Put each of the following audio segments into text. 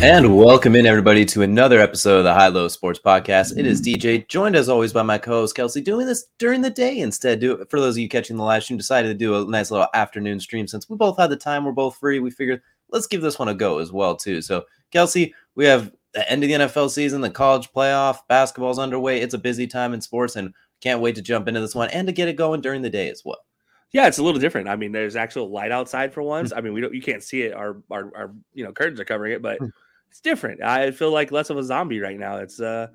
And welcome in everybody to another episode of the High Low Sports Podcast. It is DJ, joined as always by my co-host Kelsey, doing this during the day instead. Do for those of you catching the live stream, decided to do a nice little afternoon stream since we both had the time, we're both free. We figured let's give this one a go as well too. So Kelsey, we have the end of the NFL season, the college playoff, basketball's underway. It's a busy time in sports, and can't wait to jump into this one and to get it going during the day as well. Yeah, it's a little different. I mean, there's actual light outside for hmm. once. I mean, we don't you can't see it. Our our, our you know curtains are covering it, but hmm. It's different. I feel like less of a zombie right now. It's uh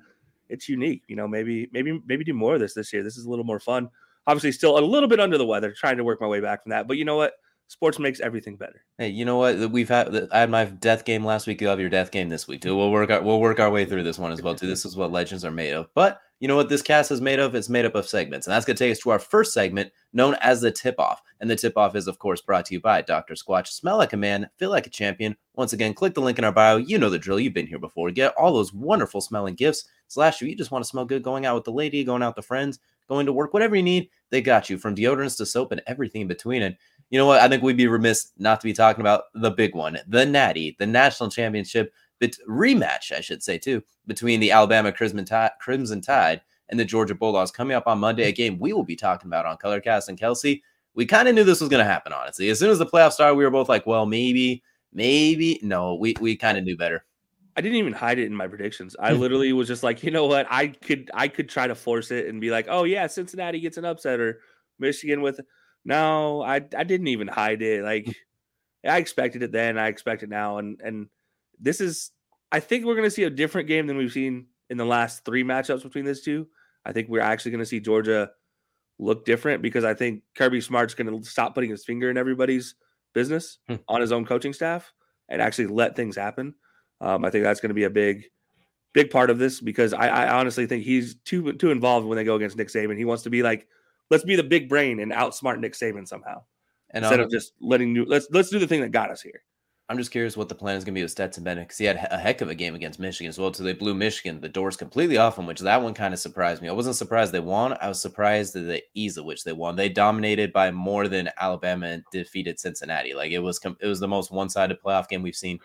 it's unique. You know, maybe maybe maybe do more of this this year. This is a little more fun. Obviously, still a little bit under the weather, trying to work my way back from that. But you know what? Sports makes everything better. Hey, you know what? We've had I had my death game last week. You have your death game this week too. We'll work our we'll work our way through this one as well too. This is what legends are made of. But you know what this cast is made of? It's made up of segments, and that's going to take us to our first segment, known as the tip off. And the tip off is, of course, brought to you by Dr. Squatch. Smell like a man, feel like a champion. Once again, click the link in our bio. You know the drill. You've been here before. Get all those wonderful smelling gifts. Slash, you just want to smell good going out with the lady, going out with friends, going to work, whatever you need, they got you from deodorants to soap and everything in between. And you know what? I think we'd be remiss not to be talking about the big one, the Natty, the national championship but rematch, I should say, too, between the Alabama Crimson Tide, Crimson Tide and the Georgia Bulldogs coming up on Monday. A game we will be talking about on Colorcast and Kelsey. We kind of knew this was going to happen, honestly. As soon as the playoffs started, we were both like, well, maybe, maybe. No, we, we kind of knew better. I didn't even hide it in my predictions. I hmm. literally was just like, you know what? I could I could try to force it and be like, oh yeah, Cincinnati gets an upset or Michigan with no, I I didn't even hide it. Like I expected it then, I expect it now. And and this is I think we're gonna see a different game than we've seen in the last three matchups between these two. I think we're actually gonna see Georgia look different because I think Kirby Smart's gonna stop putting his finger in everybody's business Hmm. on his own coaching staff and actually let things happen. Um, I think that's going to be a big, big part of this because I, I honestly think he's too too involved when they go against Nick Saban. He wants to be like, let's be the big brain and outsmart Nick Saban somehow And instead um, of just letting new. Let's let's do the thing that got us here. I'm just curious what the plan is going to be with Stetson Bennett because he had a heck of a game against Michigan as well. So they blew Michigan the doors completely off him, which that one kind of surprised me. I wasn't surprised they won. I was surprised at the ease at which they won. They dominated by more than Alabama and defeated Cincinnati. Like it was, it was the most one-sided playoff game we've seen.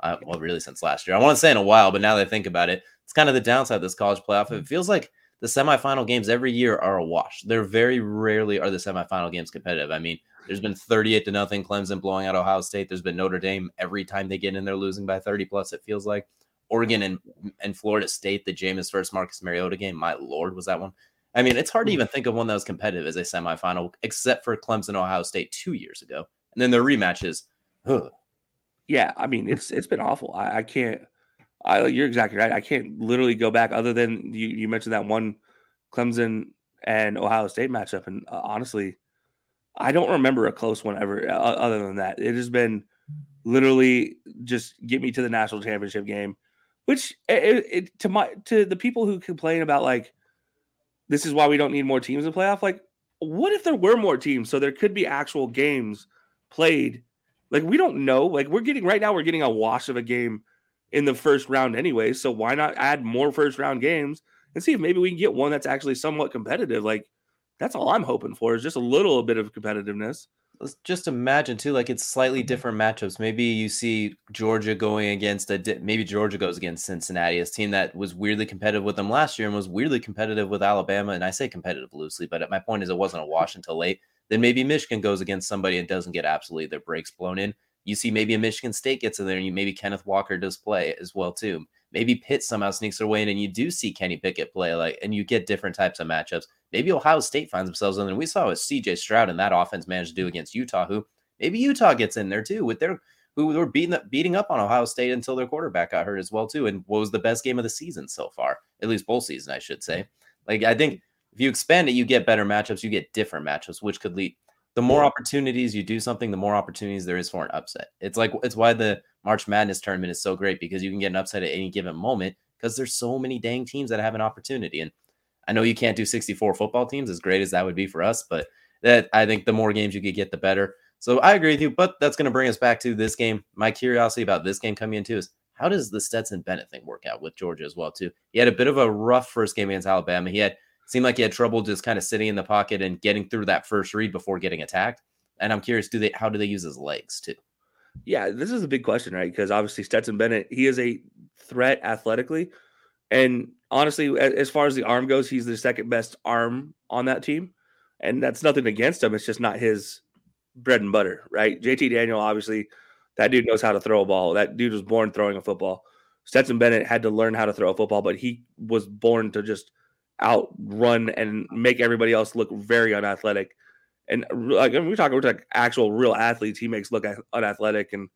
Uh, well, really since last year. I want to say in a while, but now that I think about it, it's kind of the downside of this college playoff. It feels like the semifinal games every year are a wash. They're very rarely are the semifinal games competitive. I mean, there's been 38 to nothing Clemson blowing out Ohio State. There's been Notre Dame every time they get in there losing by 30 plus. It feels like Oregon and and Florida State, the Jameis first Marcus Mariota game. My lord, was that one? I mean, it's hard to mm. even think of one that was competitive as a semifinal, except for Clemson Ohio State two years ago. And then their rematches. Ugh. Yeah, I mean it's it's been awful. I, I can't. I, you're exactly right. I can't literally go back other than you. You mentioned that one Clemson and Ohio State matchup, and uh, honestly, I don't remember a close one ever. Uh, other than that, it has been literally just get me to the national championship game, which it, it, to my to the people who complain about like this is why we don't need more teams in the playoff. Like, what if there were more teams so there could be actual games played? Like, we don't know. Like, we're getting right now, we're getting a wash of a game in the first round anyway. So why not add more first round games and see if maybe we can get one that's actually somewhat competitive? Like, that's all I'm hoping for is just a little bit of competitiveness. Let's just imagine too, like it's slightly mm-hmm. different matchups. Maybe you see Georgia going against a di- maybe Georgia goes against Cincinnati, a team that was weirdly competitive with them last year and was weirdly competitive with Alabama. And I say competitive loosely, but my point is it wasn't a wash until late. Then maybe Michigan goes against somebody and doesn't get absolutely their brakes blown in. You see maybe a Michigan State gets in there, and you maybe Kenneth Walker does play as well too. Maybe Pitt somehow sneaks their way in, and you do see Kenny Pickett play like, and you get different types of matchups. Maybe Ohio State finds themselves in there. We saw what C.J. Stroud and that offense managed to do against Utah, who maybe Utah gets in there too with their who were beating up, beating up on Ohio State until their quarterback got hurt as well too. And what was the best game of the season so far, at least bowl season, I should say. Like I think if you expand it, you get better matchups, you get different matchups, which could lead the more opportunities you do something, the more opportunities there is for an upset. It's like it's why the March Madness tournament is so great because you can get an upset at any given moment because there's so many dang teams that have an opportunity. And I know you can't do 64 football teams as great as that would be for us, but that I think the more games you could get, the better. So I agree with you, but that's going to bring us back to this game. My curiosity about this game coming into is how does the Stetson Bennett thing work out with Georgia as well too? He had a bit of a rough first game against Alabama. He had seemed like he had trouble just kind of sitting in the pocket and getting through that first read before getting attacked. And I'm curious, do they how do they use his legs too? Yeah, this is a big question, right? Because obviously Stetson Bennett, he is a threat athletically. And honestly, as far as the arm goes, he's the second best arm on that team. And that's nothing against him. It's just not his bread and butter, right? JT Daniel, obviously, that dude knows how to throw a ball. That dude was born throwing a football. Stetson Bennett had to learn how to throw a football, but he was born to just outrun and make everybody else look very unathletic. And like when we talk about like actual real athletes, he makes look unathletic, and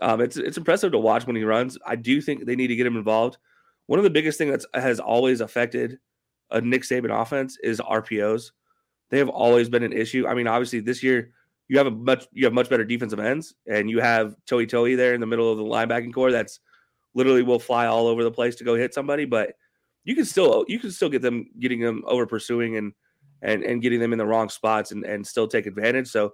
um, it's it's impressive to watch when he runs. I do think they need to get him involved. One of the biggest things that has always affected a Nick Saban offense is RPOs. They have always been an issue. I mean, obviously this year you have a much you have much better defensive ends, and you have To'oTo'o there in the middle of the linebacking core that's literally will fly all over the place to go hit somebody. But you can still you can still get them getting them over pursuing and and and getting them in the wrong spots and and still take advantage. So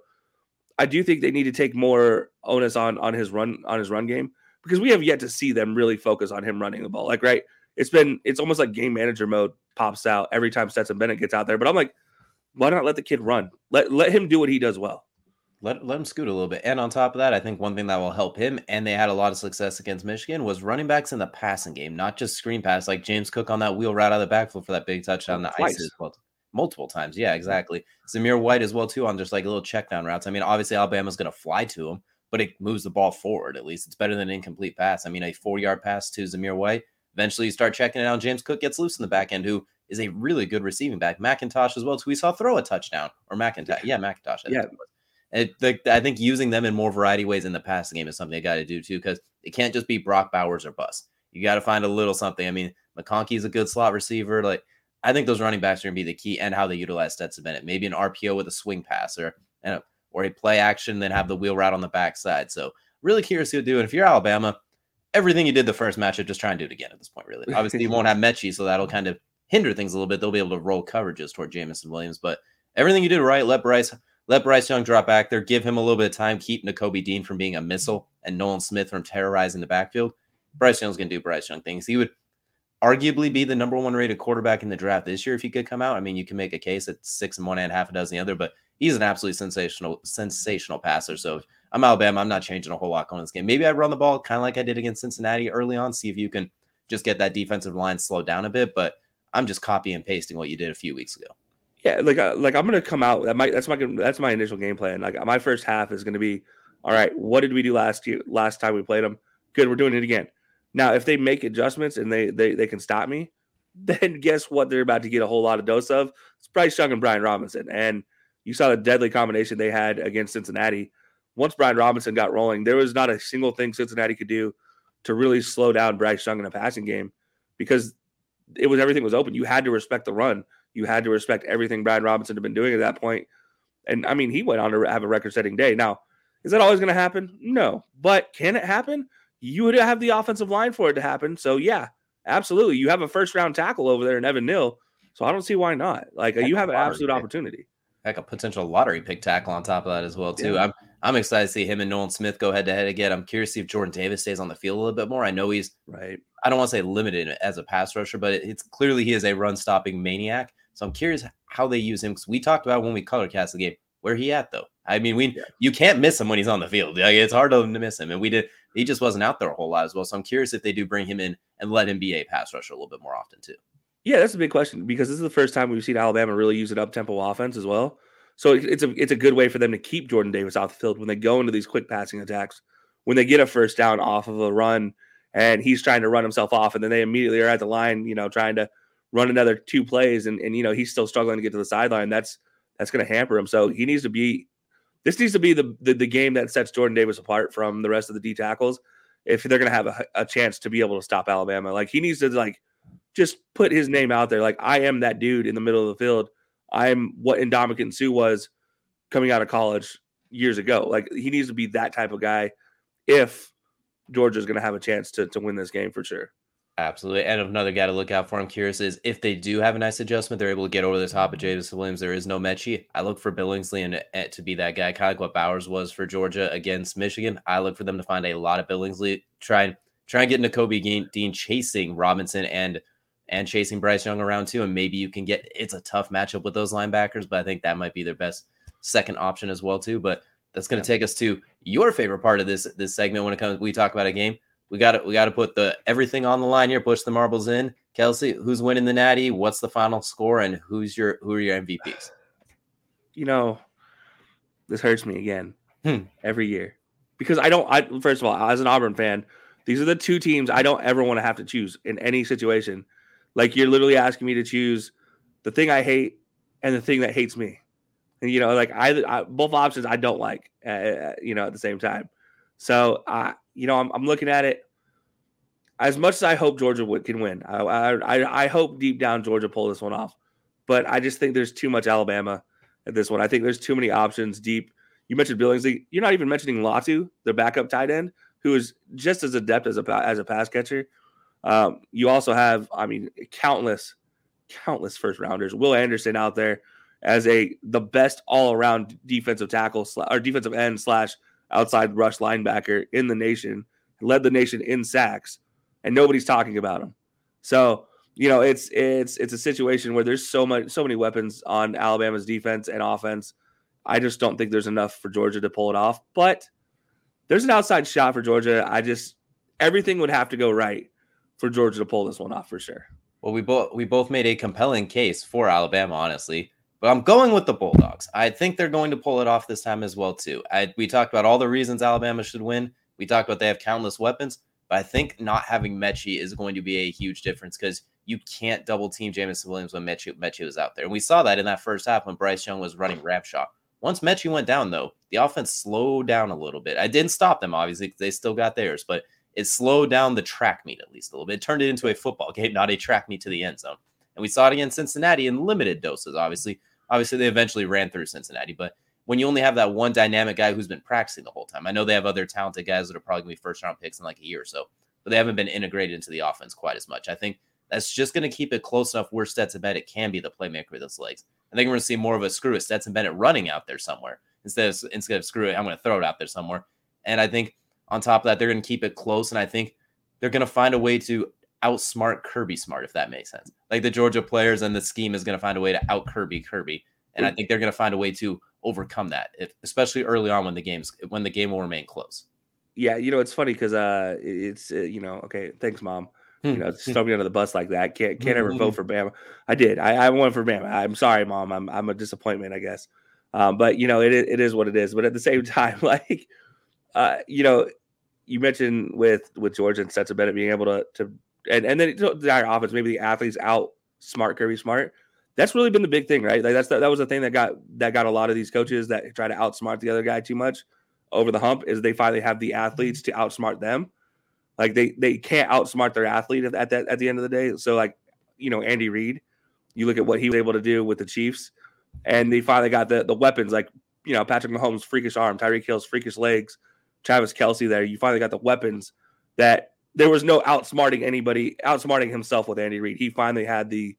I do think they need to take more onus on on his run on his run game because we have yet to see them really focus on him running the ball. Like right, it's been it's almost like game manager mode pops out every time Stetson Bennett gets out there. But I'm like, why not let the kid run? Let let him do what he does well let, let him scoot a little bit. And on top of that, I think one thing that will help him, and they had a lot of success against Michigan, was running backs in the passing game, not just screen pass, like James Cook on that wheel route out of the backfield for that big touchdown. Oh, the ice as well, multiple times. Yeah, exactly. Zamir White as well too on just like little check down routes. I mean, obviously Alabama's going to fly to him, but it moves the ball forward. At least it's better than an incomplete pass. I mean, a four yard pass to Zamir White. Eventually, you start checking it out. James Cook gets loose in the back end, who is a really good receiving back. McIntosh as well, who we saw throw a touchdown or McIntosh. Yeah, McIntosh. I yeah. It, I think using them in more variety ways in the passing game is something they got to do too, because it can't just be Brock Bowers or bust. You got to find a little something. I mean, McConkey's a good slot receiver. Like, I think those running backs are going to be the key and how they utilize Stetson Bennett. Maybe an RPO with a swing pass or, and a, or a play action, then have the wheel route on the backside. So, really curious who to do. And if you're Alabama, everything you did the first matchup, just try and do it again at this point, really. Obviously, you won't have Metchie, so that'll kind of hinder things a little bit. They'll be able to roll coverages toward Jameson Williams, but everything you did right, let Bryce let Bryce Young drop back there, give him a little bit of time, keep Nakobe Dean from being a missile and Nolan Smith from terrorizing the backfield. Bryce Young's going to do Bryce Young things. He would arguably be the number one rated quarterback in the draft this year if he could come out. I mean, you can make a case at six and one and half a dozen the other, but he's an absolutely sensational, sensational passer. So I'm Alabama. I'm not changing a whole lot on this game. Maybe I run the ball kind of like I did against Cincinnati early on, see if you can just get that defensive line slowed down a bit. But I'm just copy and pasting what you did a few weeks ago yeah, like uh, like I'm gonna come out. That might that's my that's my initial game plan. Like my first half is gonna be, all right. What did we do last year? Last time we played them, good. We're doing it again. Now, if they make adjustments and they they they can stop me, then guess what? They're about to get a whole lot of dose of. It's Bryce Young and Brian Robinson, and you saw the deadly combination they had against Cincinnati. Once Brian Robinson got rolling, there was not a single thing Cincinnati could do to really slow down Bryce Young in a passing game because it was everything was open. You had to respect the run you had to respect everything Brad Robinson had been doing at that point. And I mean, he went on to have a record setting day. Now, is that always going to happen? No. But can it happen? You would have the offensive line for it to happen. So, yeah, absolutely. You have a first round tackle over there in Evan Neal. So I don't see why not. Like, you have an absolute pick. opportunity. Heck, a potential lottery pick tackle on top of that as well, too. Yeah. I'm I'm excited to see him and Nolan Smith go head to head again. I'm curious to see if Jordan Davis stays on the field a little bit more. I know he's right. I don't want to say limited as a pass rusher, but it's clearly he is a run stopping maniac. So I'm curious how they use him because we talked about when we color cast the game. Where he at though? I mean, we yeah. you can't miss him when he's on the field. Like, it's hard to miss him, and we did. He just wasn't out there a whole lot as well. So I'm curious if they do bring him in and let him be a pass rusher a little bit more often too. Yeah, that's a big question because this is the first time we've seen Alabama really use an up tempo offense as well. So it's a it's a good way for them to keep Jordan Davis off the field when they go into these quick passing attacks. When they get a first down off of a run and he's trying to run himself off, and then they immediately are at the line, you know, trying to run another two plays, and and you know he's still struggling to get to the sideline. That's that's going to hamper him. So he needs to be. This needs to be the, the, the game that sets Jordan Davis apart from the rest of the D tackles. If they're going to have a, a chance to be able to stop Alabama, like he needs to like just put his name out there. Like I am that dude in the middle of the field. I'm what Ndamukong Suh was coming out of college years ago. Like he needs to be that type of guy if Georgia's going to have a chance to to win this game for sure. Absolutely. And another guy to look out for, I'm curious, is if they do have a nice adjustment, they're able to get over the top of James Williams. There is no Metchie. I look for Billingsley and eh, to be that guy, kind of like what Bowers was for Georgia against Michigan. I look for them to find a lot of Billingsley, try and try and get Nakobe Dean chasing Robinson and and chasing Bryce Young around too. And maybe you can get it's a tough matchup with those linebackers, but I think that might be their best second option as well too. But that's going to yeah. take us to your favorite part of this this segment when it comes we talk about a game we got to we got to put the everything on the line here. Push the marbles in. Kelsey, who's winning the Natty? What's the final score? And who's your who are your MVPs? You know, this hurts me again hmm. every year because I don't. I first of all, as an Auburn fan, these are the two teams I don't ever want to have to choose in any situation. Like you're literally asking me to choose the thing I hate and the thing that hates me. And you know, like I, I both options I don't like. Uh, you know, at the same time. So I, you know, I'm, I'm looking at it. As much as I hope Georgia can win, I, I I hope deep down Georgia pull this one off, but I just think there's too much Alabama at this one. I think there's too many options deep. You mentioned Billingsley. You're not even mentioning Latu, their backup tight end, who is just as adept as a as a pass catcher. Um, you also have, I mean, countless, countless first rounders. Will Anderson out there as a the best all around defensive tackle or defensive end slash outside rush linebacker in the nation, led the nation in sacks, and nobody's talking about him. So, you know, it's it's it's a situation where there's so much so many weapons on Alabama's defense and offense. I just don't think there's enough for Georgia to pull it off. But there's an outside shot for Georgia. I just everything would have to go right for Georgia to pull this one off for sure. Well, we both we both made a compelling case for Alabama, honestly. But I'm going with the Bulldogs. I think they're going to pull it off this time as well too. I, we talked about all the reasons Alabama should win. We talked about they have countless weapons, but I think not having Metchie is going to be a huge difference because you can't double team Jameson Williams when Metchie, Metchie was out there. And we saw that in that first half when Bryce Young was running rap shot. Once Metchie went down, though, the offense slowed down a little bit. I didn't stop them, obviously, because they still got theirs, but it slowed down the track meet at least a little bit. It turned it into a football game, not a track meet to the end zone. And we saw it against Cincinnati in limited doses, obviously. Obviously, they eventually ran through Cincinnati, but when you only have that one dynamic guy who's been practicing the whole time, I know they have other talented guys that are probably going to be first round picks in like a year or so, but they haven't been integrated into the offense quite as much. I think that's just going to keep it close enough where Stetson Bennett can be the playmaker with his legs. I think we're going to see more of a screw it Stetson Bennett running out there somewhere instead of instead of screw it. I'm going to throw it out there somewhere. And I think on top of that, they're going to keep it close. And I think they're going to find a way to outsmart Kirby Smart, if that makes sense. Like the Georgia players and the scheme is going to find a way to out Kirby Kirby. And I think they're going to find a way to overcome that, if, especially early on when the game's when the game will remain close. Yeah, you know it's funny because uh, it's uh, you know okay, thanks, mom. You hmm. know, throw me under the bus like that. Can't can't ever vote for Bama. I did. I, I went for Bama. I'm sorry, mom. I'm I'm a disappointment, I guess. Um, but you know, it it is what it is. But at the same time, like, uh, you know, you mentioned with with Georgia and Stetson Bennett being able to to and and then the entire offense, maybe the athletes out smart Kirby Smart that's really been the big thing, right? Like that's the, that was the thing that got that got a lot of these coaches that try to outsmart the other guy too much over the hump is they finally have the mm-hmm. athletes to outsmart them. Like they they can't outsmart their athlete at that at the end of the day. So like you know Andy Reid, you look at what he was able to do with the Chiefs, and they finally got the the weapons like you know Patrick Mahomes' freakish arm, Tyreek Hill's freakish legs, Travis Kelce. There, you finally got the weapons that there was no outsmarting anybody, outsmarting himself with Andy Reid. He finally had the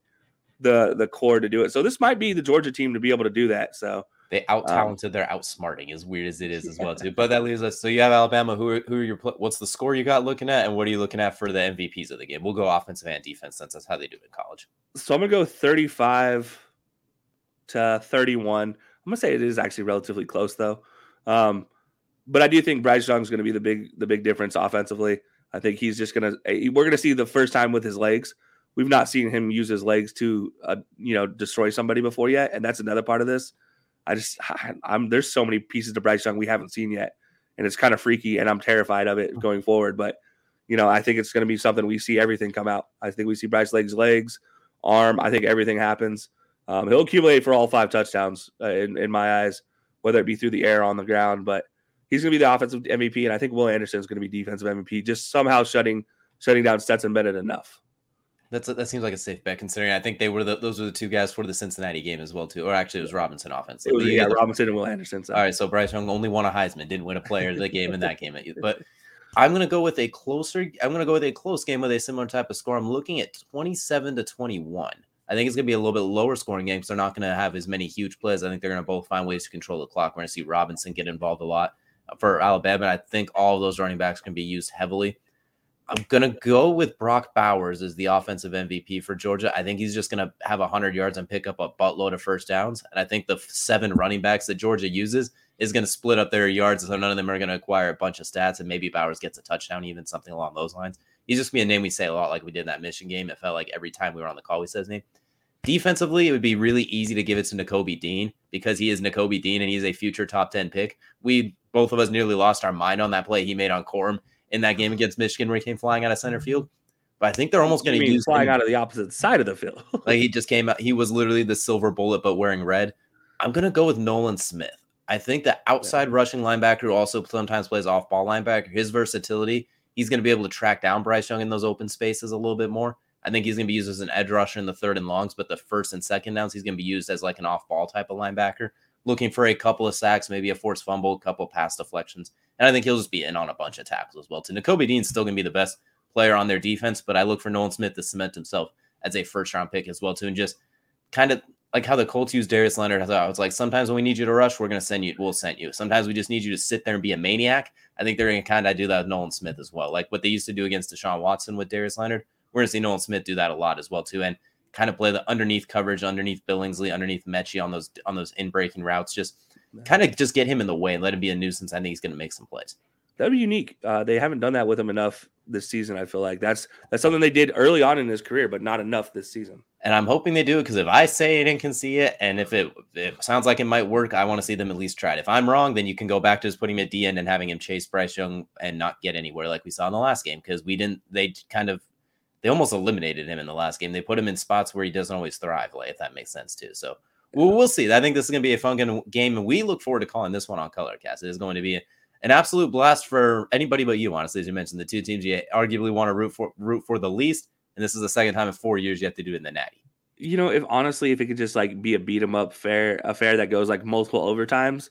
the the core to do it. So this might be the Georgia team to be able to do that. So they out talented um, their outsmarting, as weird as it is as well too. But that leaves us. So you have Alabama. Who are, who are your what's the score you got looking at, and what are you looking at for the MVPs of the game? We'll go offensive and defense since that's how they do it in college. So I'm gonna go 35 to 31. I'm gonna say it is actually relatively close though. Um, but I do think Bryce Young is going to be the big the big difference offensively. I think he's just going to we're going to see the first time with his legs we've not seen him use his legs to uh, you know destroy somebody before yet, and that's another part of this. I just I, am there's so many pieces to Bryce Young we haven't seen yet, and it's kind of freaky, and I'm terrified of it going forward. But you know, I think it's going to be something we see everything come out. I think we see Bryce legs, legs, arm. I think everything happens. Um, he'll accumulate for all five touchdowns uh, in in my eyes, whether it be through the air or on the ground. But he's going to be the offensive MVP, and I think Will Anderson is going to be defensive MVP, just somehow shutting shutting down Stetson Bennett enough. That's a, that seems like a safe bet considering I think they were the, those were the two guys for the Cincinnati game as well too. Or actually, it was Robinson offense. It was, yeah, Robinson and Will Anderson. So. All right, so Bryce Young only won a Heisman, didn't win a player of the game in that game. But I'm gonna go with a closer. I'm gonna go with a close game with a similar type of score. I'm looking at 27 to 21. I think it's gonna be a little bit lower scoring game because they're not gonna have as many huge plays. I think they're gonna both find ways to control the clock. We're gonna see Robinson get involved a lot for Alabama. I think all of those running backs can be used heavily. I'm gonna go with Brock Bowers as the offensive MVP for Georgia. I think he's just gonna have 100 yards and pick up a buttload of first downs. And I think the seven running backs that Georgia uses is gonna split up their yards, so none of them are gonna acquire a bunch of stats. And maybe Bowers gets a touchdown, even something along those lines. He's just gonna be a name we say a lot, like we did in that Mission game. It felt like every time we were on the call, we said his name. Defensively, it would be really easy to give it to Nakobe Dean because he is Nakobe Dean and he's a future top 10 pick. We both of us nearly lost our mind on that play he made on Corum in that game against Michigan where he came flying out of center mm-hmm. field. But I think they're almost going to use flying him. out of the opposite side of the field. like he just came out. He was literally the silver bullet, but wearing red. I'm going to go with Nolan Smith. I think the outside yeah. rushing linebacker who also sometimes plays off ball linebacker, his versatility, he's going to be able to track down Bryce Young in those open spaces a little bit more. I think he's going to be used as an edge rusher in the third and longs, but the first and second downs, he's going to be used as like an off ball type of linebacker, looking for a couple of sacks, maybe a forced fumble, a couple pass deflections. And I think he'll just be in on a bunch of tackles as well. To Nakobe Dean's still going to be the best player on their defense, but I look for Nolan Smith to cement himself as a first round pick as well, too. And just kind of like how the Colts use Darius Leonard. I was like, sometimes when we need you to rush, we're going to send you, we'll send you. Sometimes we just need you to sit there and be a maniac. I think they're going to kind of do that with Nolan Smith as well. Like what they used to do against Deshaun Watson with Darius Leonard. We're going to see Nolan Smith do that a lot as well, too. And kind of play the underneath coverage, underneath Billingsley, underneath Metchie on those on those in breaking routes. Just kind of just get him in the way and let him be a nuisance. I think he's going to make some plays that'd be unique. Uh, they haven't done that with him enough this season. I feel like that's that's something they did early on in his career, but not enough this season. And I'm hoping they do it because if I say it and can see it, and if it, it sounds like it might work, I want to see them at least try it. If I'm wrong, then you can go back to just putting him at D end and having him chase Bryce Young and not get anywhere like we saw in the last game because we didn't. They kind of they almost eliminated him in the last game. They put him in spots where he doesn't always thrive, like if that makes sense too. So. We'll, we'll see. I think this is going to be a fun game, and we look forward to calling this one on Colorcast. It is going to be an absolute blast for anybody but you, honestly. As you mentioned, the two teams you arguably want to root for root for the least, and this is the second time in four years you have to do it in the Natty. You know, if honestly, if it could just like be a beat 'em up fair affair that goes like multiple overtimes,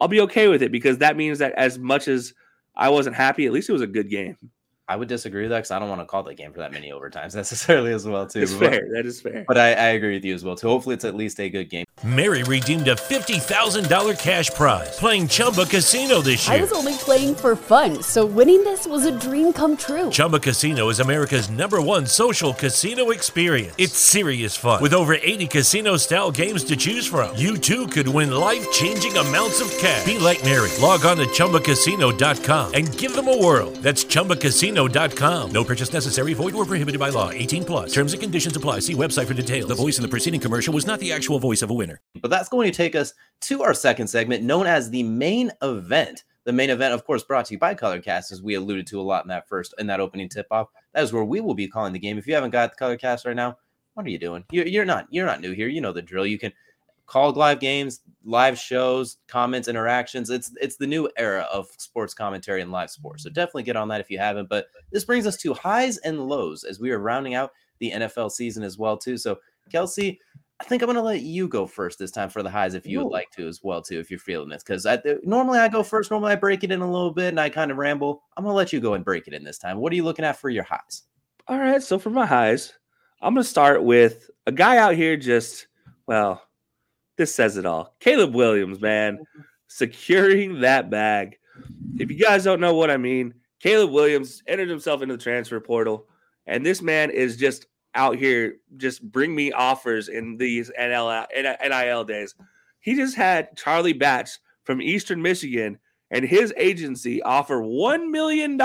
I'll be okay with it because that means that as much as I wasn't happy, at least it was a good game. I would disagree with that because I don't want to call the game for that many overtimes necessarily as well too. It's but, fair. That is fair. But I, I, agree with you as well too. Hopefully, it's at least a good game. Mary redeemed a fifty thousand dollar cash prize playing Chumba Casino this year. I was only playing for fun, so winning this was a dream come true. Chumba Casino is America's number one social casino experience. It's serious fun with over eighty casino-style games to choose from. You too could win life-changing amounts of cash. Be like Mary. Log on to ChumbaCasino.com and give them a whirl. That's Chumba Casino ChumbaCasino.com. No purchase necessary. Void where prohibited by law. 18 plus. Terms and conditions apply. See website for details. The voice in the preceding commercial was not the actual voice of a winner. But that's going to take us to our second segment, known as the main event. The main event, of course, brought to you by Colorcast, as we alluded to a lot in that first in that opening tip off. That is where we will be calling the game. If you haven't got the Colorcast right now, what are you doing? You're, you're not you're not new here. You know the drill. You can call live games, live shows, comments, interactions. It's it's the new era of sports commentary and live sports. So definitely get on that if you haven't. But this brings us to highs and lows as we are rounding out the NFL season as well too. So Kelsey, I think I'm going to let you go first this time for the highs if you would like to as well too if you're feeling this because I normally I go first. Normally I break it in a little bit and I kind of ramble. I'm going to let you go and break it in this time. What are you looking at for your highs? All right, so for my highs, I'm going to start with a guy out here just well this says it all. Caleb Williams, man, mm-hmm. securing that bag. If you guys don't know what I mean, Caleb Williams entered himself into the transfer portal, and this man is just out here, just bring me offers in these NL, NIL days. He just had Charlie Batch from Eastern Michigan and his agency offer $1 million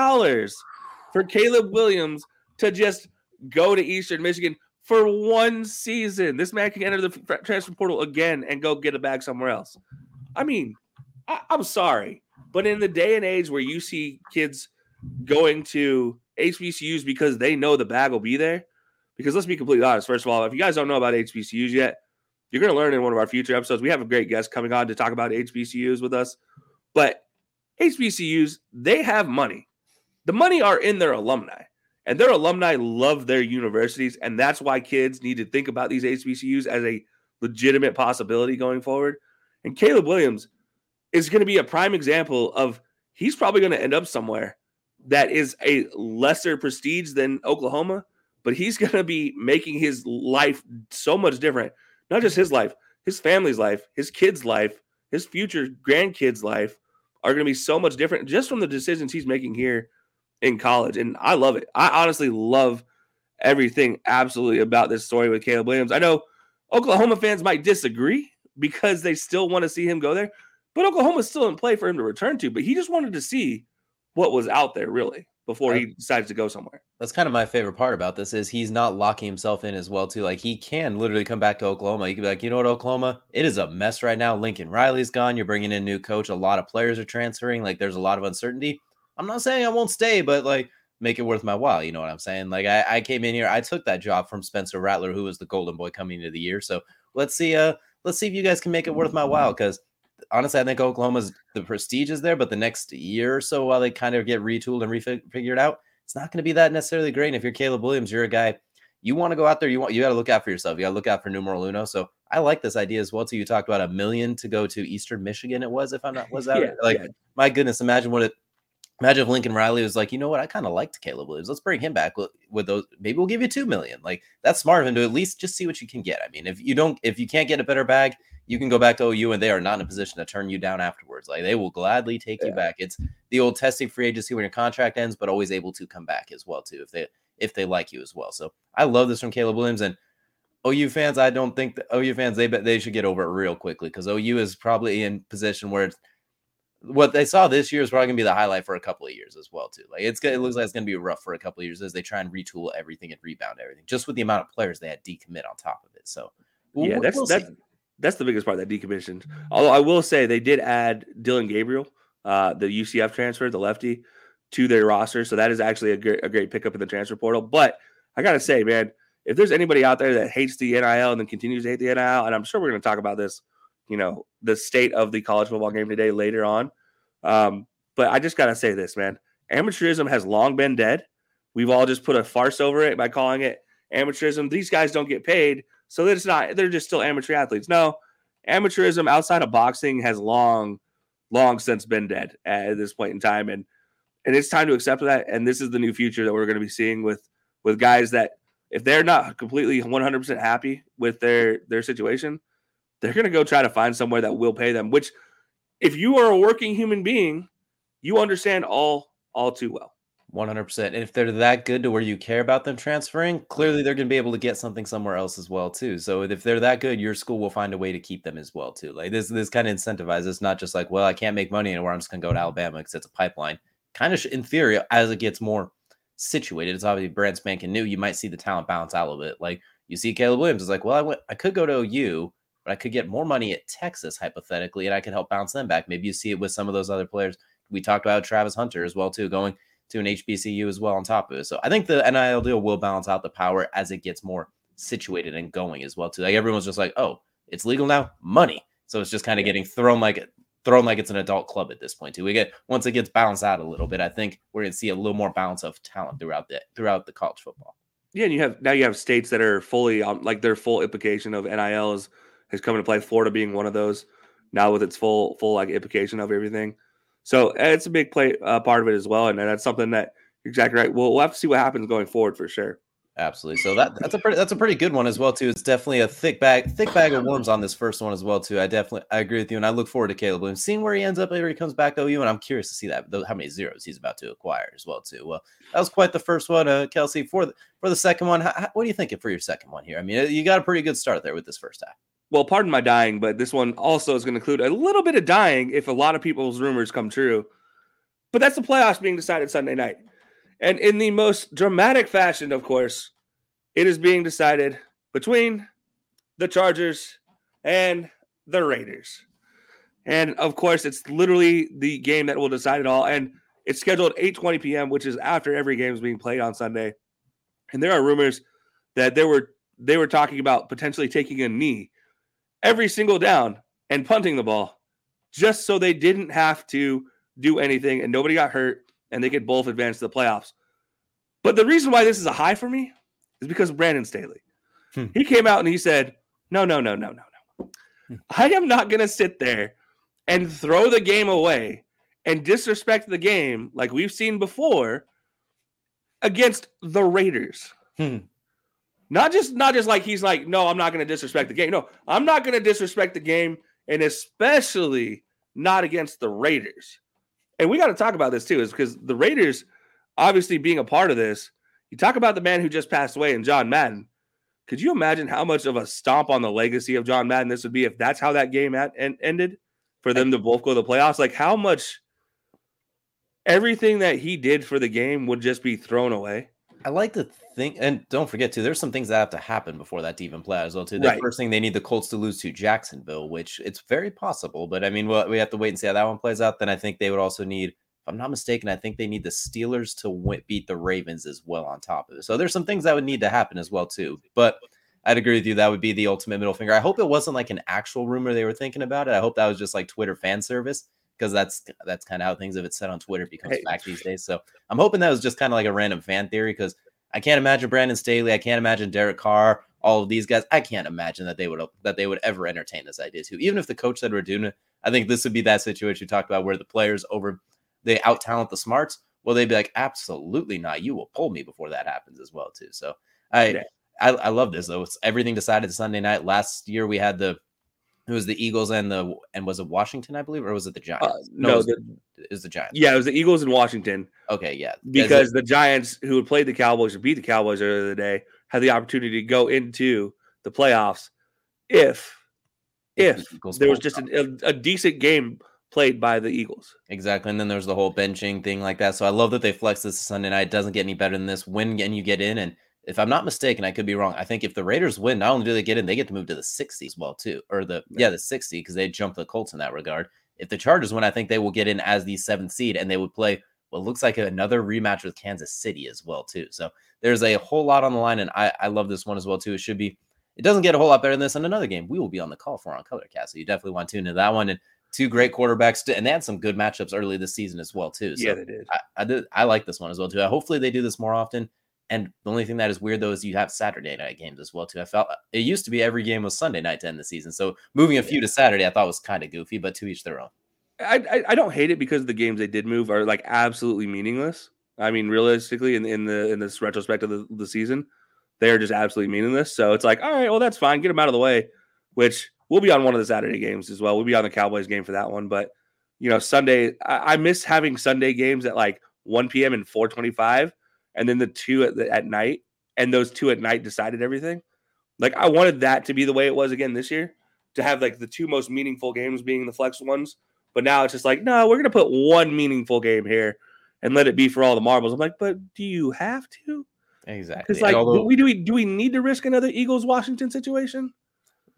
for Caleb Williams to just go to Eastern Michigan for one season. This man can enter the transfer portal again and go get a bag somewhere else. I mean, I, am sorry, but in the day and age where you see kids going to HBCUs because they know the bag will be there, because let's be completely honest. First of all, if you guys don't know about HBCUs yet, you're going to learn in one of our future episodes. We have a great guest coming on to talk about HBCUs with us, but HBCUs they have money. The money are in their alumni. And their alumni love their universities. And that's why kids need to think about these HBCUs as a legitimate possibility going forward. And Caleb Williams is going to be a prime example of he's probably going to end up somewhere that is a lesser prestige than Oklahoma, but he's going to be making his life so much different. Not just his life, his family's life, his kids' life, his future grandkids' life are going to be so much different just from the decisions he's making here in college. And I love it. I honestly love everything absolutely about this story with Caleb Williams. I know Oklahoma fans might disagree because they still want to see him go there, but Oklahoma's still in play for him to return to. But he just wanted to see what was out there really before he decides to go somewhere. That's kind of my favorite part about this is he's not locking himself in as well too. Like he can literally come back to Oklahoma. He could be like, you know what, Oklahoma, it is a mess right now. Lincoln Riley's gone. You're bringing in a new coach. A lot of players are transferring. Like there's a lot of uncertainty. I'm not saying I won't stay, but like make it worth my while. You know what I'm saying? Like I, I came in here, I took that job from Spencer Rattler, who was the golden boy coming into the year. So let's see, uh, let's see if you guys can make it worth my while because honestly, I think Oklahoma's the prestige is there, but the next year or so, while they kind of get retooled and refigured out, it's not going to be that necessarily great. And if you're Caleb Williams, you're a guy you want to go out there. You want you got to look out for yourself. You got to look out for numero uno. So I like this idea as well. Too. You talked about a million to go to Eastern Michigan. It was if I'm not was that yeah, like yeah. my goodness. Imagine what it. Imagine if Lincoln Riley was like, you know what, I kind of liked Caleb Williams. Let's bring him back with, with those. Maybe we'll give you two million. Like that's smart of him to at least just see what you can get. I mean, if you don't, if you can't get a better bag, you can go back to OU and they are not in a position to turn you down afterwards. Like they will gladly take yeah. you back. It's the old testing free agency when your contract ends, but always able to come back as well too if they if they like you as well. So I love this from Caleb Williams and OU fans. I don't think the OU fans they bet they should get over it real quickly because OU is probably in position where it's what they saw this year is probably gonna be the highlight for a couple of years as well too. Like it's it looks like it's gonna be rough for a couple of years as they try and retool everything and rebound everything just with the amount of players they had decommit on top of it. So yeah, that's we'll that's that's the biggest part that decommissioned. Although I will say they did add Dillon Gabriel, uh, the UCF transfer, the lefty, to their roster. So that is actually a great, a great pickup in the transfer portal. But I got to say, man, if there's anybody out there that hates the NIL and then continues to hate the NIL, and I'm sure we're going to talk about this, you know, the state of the college football game today later on. Um, but I just got to say this, man. Amateurism has long been dead. We've all just put a farce over it by calling it amateurism. These guys don't get paid. So it's not, they're just still amateur athletes. No, amateurism outside of boxing has long, long since been dead at this point in time. And, and it's time to accept that. And this is the new future that we're going to be seeing with, with guys that if they're not completely 100% happy with their, their situation, they're going to go try to find somewhere that will pay them, which if you are a working human being, you understand all, all too well. 100%. And if they're that good to where you care about them transferring, clearly they're going to be able to get something somewhere else as well too. So if they're that good, your school will find a way to keep them as well too. Like this this kind of incentivizes not just like, well, I can't make money anywhere. I'm just going to go to Alabama because it's a pipeline. Kind of in theory as it gets more situated, it's obviously brand spanking new. You might see the talent balance out a little bit. Like you see Caleb Williams is like, well, I went I could go to OU, but I could get more money at Texas hypothetically and I could help bounce them back. Maybe you see it with some of those other players. We talked about Travis Hunter as well too going to an HBCU as well on top of it. So I think the NIL deal will balance out the power as it gets more situated and going as well too. Like everyone's just like, oh, it's legal now, money. So it's just kind of getting thrown like thrown like it's an adult club at this point too. We get once it gets balanced out a little bit, I think we're gonna see a little more balance of talent throughout the throughout the college football. Yeah, and you have now you have states that are fully on like their full implication of NIL is has come into play. Florida being one of those now with its full full like implication of everything. So it's a big play uh, part of it as well, and that's something that exactly right. We'll, we'll have to see what happens going forward for sure. Absolutely. So that that's a pretty that's a pretty good one as well too. It's definitely a thick bag thick bag of worms on this first one as well too. I definitely I agree with you, and I look forward to Caleb Williams seeing where he ends up where he comes back to OU, and I'm curious to see that how many zeros he's about to acquire as well too. Well, that was quite the first one, uh, Kelsey. For the for the second one, how, what are you thinking for your second one here? I mean, you got a pretty good start there with this first half. Well, pardon my dying, but this one also is going to include a little bit of dying if a lot of people's rumors come true. But that's the playoffs being decided Sunday night. And in the most dramatic fashion, of course, it is being decided between the Chargers and the Raiders. And of course, it's literally the game that will decide it all. And it's scheduled 8:20 p.m., which is after every game is being played on Sunday. And there are rumors that there were they were talking about potentially taking a knee every single down and punting the ball just so they didn't have to do anything and nobody got hurt and they could both advance to the playoffs. But the reason why this is a high for me is because Brandon Staley. Hmm. He came out and he said, "No, no, no, no, no, no. Hmm. I am not going to sit there and throw the game away and disrespect the game like we've seen before against the Raiders." Hmm. Not just not just like he's like, "No, I'm not going to disrespect the game." No, I'm not going to disrespect the game and especially not against the Raiders. And we got to talk about this too is because the Raiders obviously being a part of this, you talk about the man who just passed away and John Madden. Could you imagine how much of a stomp on the legacy of John Madden this would be if that's how that game at, en- ended for them to both go to the playoffs? Like how much everything that he did for the game would just be thrown away. I like to think, and don't forget too, there's some things that have to happen before that to even play out as well too. The Right. first thing they need the Colts to lose to Jacksonville, which it's very possible, but I mean, well, we have to wait and see how that one plays out. Then I think they would also need, if I'm not mistaken, I think they need the Steelers to win, beat the Ravens as well on top of it. So there's some things that would need to happen as well too. But I'd agree with you. That would be the ultimate middle finger. I hope it wasn't like an actual rumor they were thinking about it. I hope that was just like Twitter fan service because that's that's kind of how things if it's said on Twitter becomes Hey. fact these days. So I'm hoping that was just kind of like a random fan theory because I can't imagine Brandon Staley, I can't imagine Derek Carr, all of these guys. I can't imagine that they would that they would ever entertain this idea too. Even if the coach said we're doing it, I think this would be that situation you talked about where the players over they out talent the smarts. Well, they'd be like, absolutely not. You will pull me before that happens as well too. So I Yeah. I, I love this though. It's everything decided Sunday night. Last year we had the it was the Eagles and the and was it Washington, I believe, or was it the Giants? Uh, it no, was, the, it was the Giants. yeah, it was the Eagles in Washington. Okay, yeah. because the Giants, who had played the Cowboys or beat the Cowboys earlier the day, had the opportunity to go into the playoffs if if the there was just a, a decent game played by the Eagles. Exactly. And then there's the whole benching thing like that. So I love that they flex this Sunday night. It doesn't get any better than this. Win and you get in. And if I'm not mistaken, I could be wrong. I think if the Raiders win, not only do they get in, they get to move to the 60s as well, too. Or the yeah, the 60 because they jump the Colts in that regard. If the Chargers win, I think they will get in as the seventh seed and they would play what looks like another rematch with Kansas City as well, too. So there's a whole lot on the line, and I, I love this one as well, too. It should be it doesn't get a whole lot better than this. And another game we will be on the call for on Colorcast. So you definitely want to tune into that one. And two great quarterbacks, and they had some good matchups early this season as well, too. So yeah, they did. I, I did I like this one as well too. Hopefully they do this more often. And the only thing that is weird though is you have Saturday night games as well too. I felt it used to be every game was Sunday night to end the season. So moving a few to Saturday I thought was kind of goofy, but to each their own. I, I I don't hate it because the games they did move are like absolutely meaningless. I mean, realistically, in in the in this retrospect of the, the season, they are just absolutely meaningless. So it's like, all right, well, that's fine. Get them out of the way. Which we'll be on one of the Saturday games as well. We'll be on the Cowboys game for that one. But you know, Sunday, I, I miss having Sunday games at like 1 p.m. and 4:25, and then the two at the, at night, and those two at night decided everything. Like I wanted that to be the way it was again this year, to have like the two most meaningful games being the flex ones. But now it's just like, no, we're gonna put one meaningful game here and let it be for all the marbles. I'm like, but do you have to? Exactly. Because like, although- do we do we do we need to risk another Eagles Washington situation?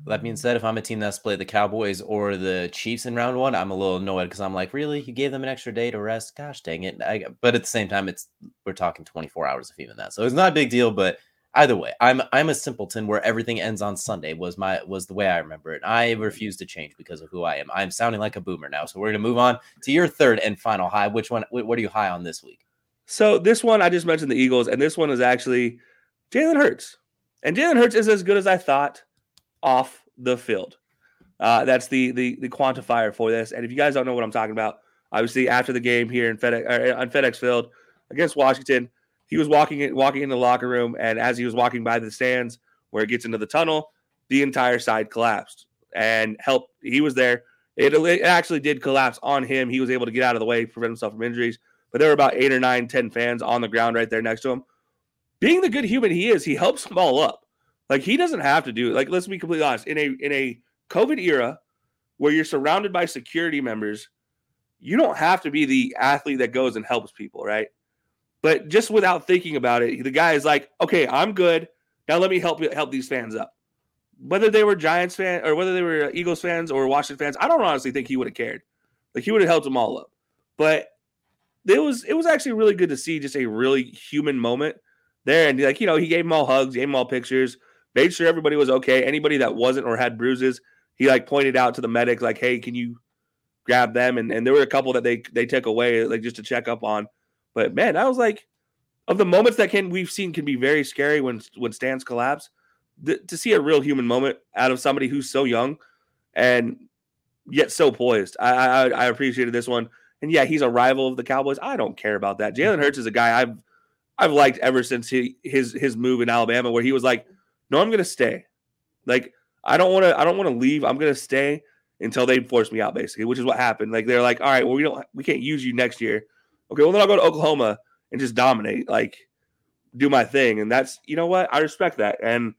That being said, if I'm a team that's played the Cowboys or the Chiefs in round one, I'm a little annoyed because I'm like, really, you gave them an extra day to rest? Gosh, dang it! I, but at the same time, it's we're talking 24 hours of even that, so it's not a big deal. But either way, I'm I'm a simpleton where everything ends on Sunday was my was the way I remember it. I refuse to change because of who I am. I'm sounding like a boomer now, so we're gonna move on to your third and final high. Which one? What are you high on this week? So this one I just mentioned the Eagles, and this one is actually Jalen Hurts, and Jalen Hurts is as good as I thought off the field. Uh, that's the the the quantifier for this. And if you guys don't know what I'm talking about, obviously after the game here in FedEx or on FedEx Field against Washington, he was walking in, walking in the locker room, and as he was walking by the stands where it gets into the tunnel, the entire side collapsed and help. He was there. It, it actually did collapse on him. He was able to get out of the way, prevent himself from injuries. But there were about eight or nine, ten fans on the ground right there next to him. Being the good human he is, he helps them all up. Like he doesn't have to do. It. Like let's be completely honest. In a in a COVID era where you're surrounded by security members, you don't have to be the athlete that goes and helps people, right? But just without thinking about it, the guy is like, "Okay, I'm good. Now let me help help these fans up." Whether they were Giants fans or whether they were Eagles fans or Washington fans, I don't honestly think he would have cared. Like he would have helped them all up. But it was it was actually really good to see just a really human moment there. And like you know, he gave them all hugs, gave them all pictures, made sure everybody was okay. Anybody that wasn't or had bruises, he like pointed out to the medics, like, "Hey, can you grab them?" And and there were a couple that they they took away like just to check up on. But man, I was like, of the moments that can we've seen can be very scary when when stands collapse. Th- to see a real human moment out of somebody who's so young and yet so poised, I, I I appreciated this one. And yeah, he's a rival of the Cowboys. I don't care about that. Jalen Hurts is a guy I've I've liked ever since he his his move in Alabama, where he was like, "No, I'm gonna stay. Like I don't want to I don't want to leave. I'm gonna stay until they force me out, basically." Which is what happened. Like they're like, "All right, well we don't we can't use you next year. Okay, well then I'll go to Oklahoma and just dominate, like do my thing." And that's you know what I respect that and.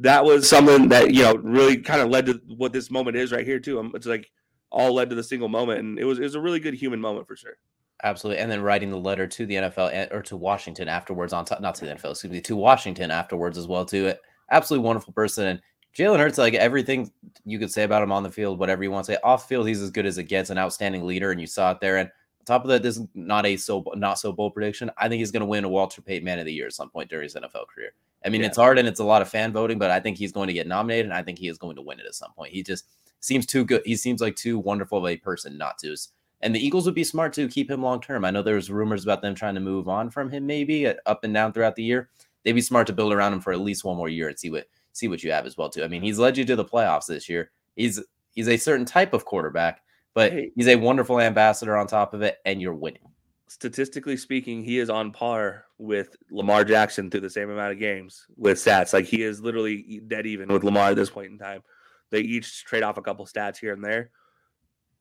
That was something that you know really kind of led to what this moment is right here too. Um, It's like all led to the single moment, and it was it was a really good human moment for sure. Absolutely. And then writing the letter to the NFL or to Washington afterwards on top, not to the NFL, excuse me, to Washington afterwards as well, too. Absolutely wonderful person. And Jalen Hurts, like everything you could say about him on the field, whatever you want to say, off field, he's as good as it gets, an outstanding leader. And you saw it there. And on top of that, this is not a so not so bold prediction. I think he's going to win a Walter Payton Man of the Year at some point during his NFL career. I mean, Yeah. it's hard and it's a lot of fan voting, but I think he's going to get nominated and I think he is going to win it at some point. He just seems too good. He seems like too wonderful of a person not to. And the Eagles would be smart to keep him long term. I know there was rumors about them trying to move on from him, maybe uh, up and down throughout the year. They'd be smart to build around him for at least one more year and see what see what you have as well too. I mean, he's led you to the playoffs this year. He's he's a certain type of quarterback, but he's a wonderful ambassador on top of it, and you're winning. statistically speaking, he is on par with Lamar Jackson through the same amount of games with stats. Like he is literally dead even with Lamar at this point in time. They each trade off a couple stats here and there.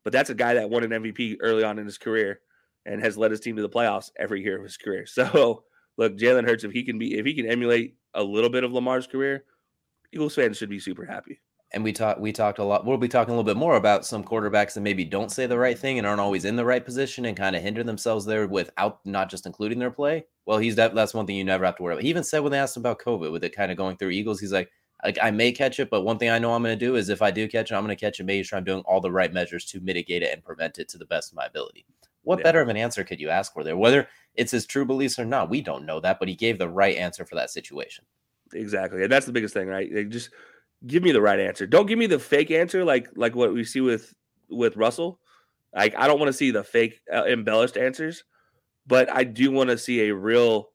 But that's a guy that won an MVP early on in his career and has led his team to the playoffs every year of his career. So look, Jalen Hurts, if he can be if he can emulate a little bit of Lamar's career, Eagles fans should be super happy. and we talked we talked a lot we'll be talking a little bit more about some quarterbacks that maybe don't say the right thing and aren't always in the right position and kind of hinder themselves there without not just including their play well he's that that's one thing you never have to worry about he even said when they asked him about covid with it kind of going through eagles he's like like i may catch it but one thing i know i'm going to do is if i do catch it i'm going to catch it making sure i'm doing all the right measures to mitigate it and prevent it to the best of my ability what Yeah. better of an answer could you ask for there whether it's his true beliefs or not we don't know that but he gave the right answer for that situation Exactly. And that's the biggest thing, right? They just give me the right answer. Don't give me the fake answer like like what we see with with Russell. Like I don't want to see the fake uh, embellished answers, but I do want to see a real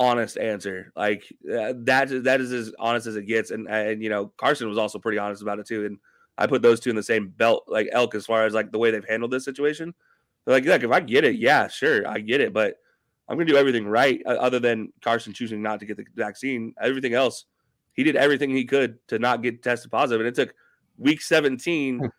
honest answer. Like uh, that is that is as honest as it gets and and you know, Carson was also pretty honest about it too and I put those two in the same belt like elk as far as like the way they've handled this situation. They're like, look, if I get it, yeah, sure, I get it, but I'm going to do everything right, uh, other than Carson choosing not to get the vaccine. Everything else, he did everything he could to not get tested positive, and it took week 17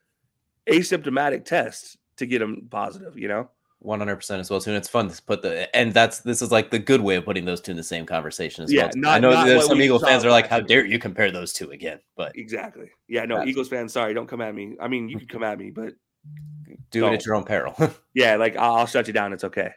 asymptomatic tests to get him positive. You know, 100% as well too and it's fun to put the and that's this is like the good way of putting those two in the same conversation as Yeah, well not- i know there's some we eagle fans are like how dare you compare those two again but exactly. Yeah, no, Eagles fans, sorry, don't come at me. I mean, you can come at me, but do it Don't. at your own peril yeah, like I'll, I'll shut you down. It's okay.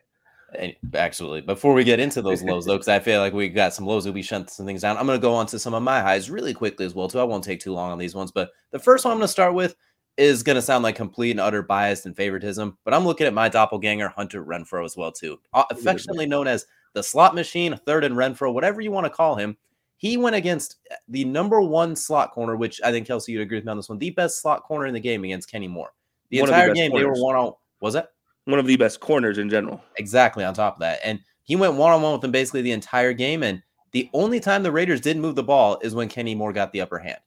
And- absolutely before we get into those lows though because i feel like we got some lows we'll be shutting some things down i'm going to go on to some of my highs really quickly as well too i won't take too long on these ones but the first one i'm going to start with is going to sound like complete and utter bias and favoritism but i'm looking at my doppelganger hunter renfrow as well too Uh, affectionately known as the slot machine third and renfrow whatever you want to call him he went against the number one slot corner which i think kelsey you'd agree with me on this one the best slot corner in the game against kenny moore the One the entire best game they were one on was it One of the best corners in general. Exactly on top of that. And he went one on one with them basically the entire game. And the only time the Raiders didn't move the ball is when Kenny Moore got the upper hand.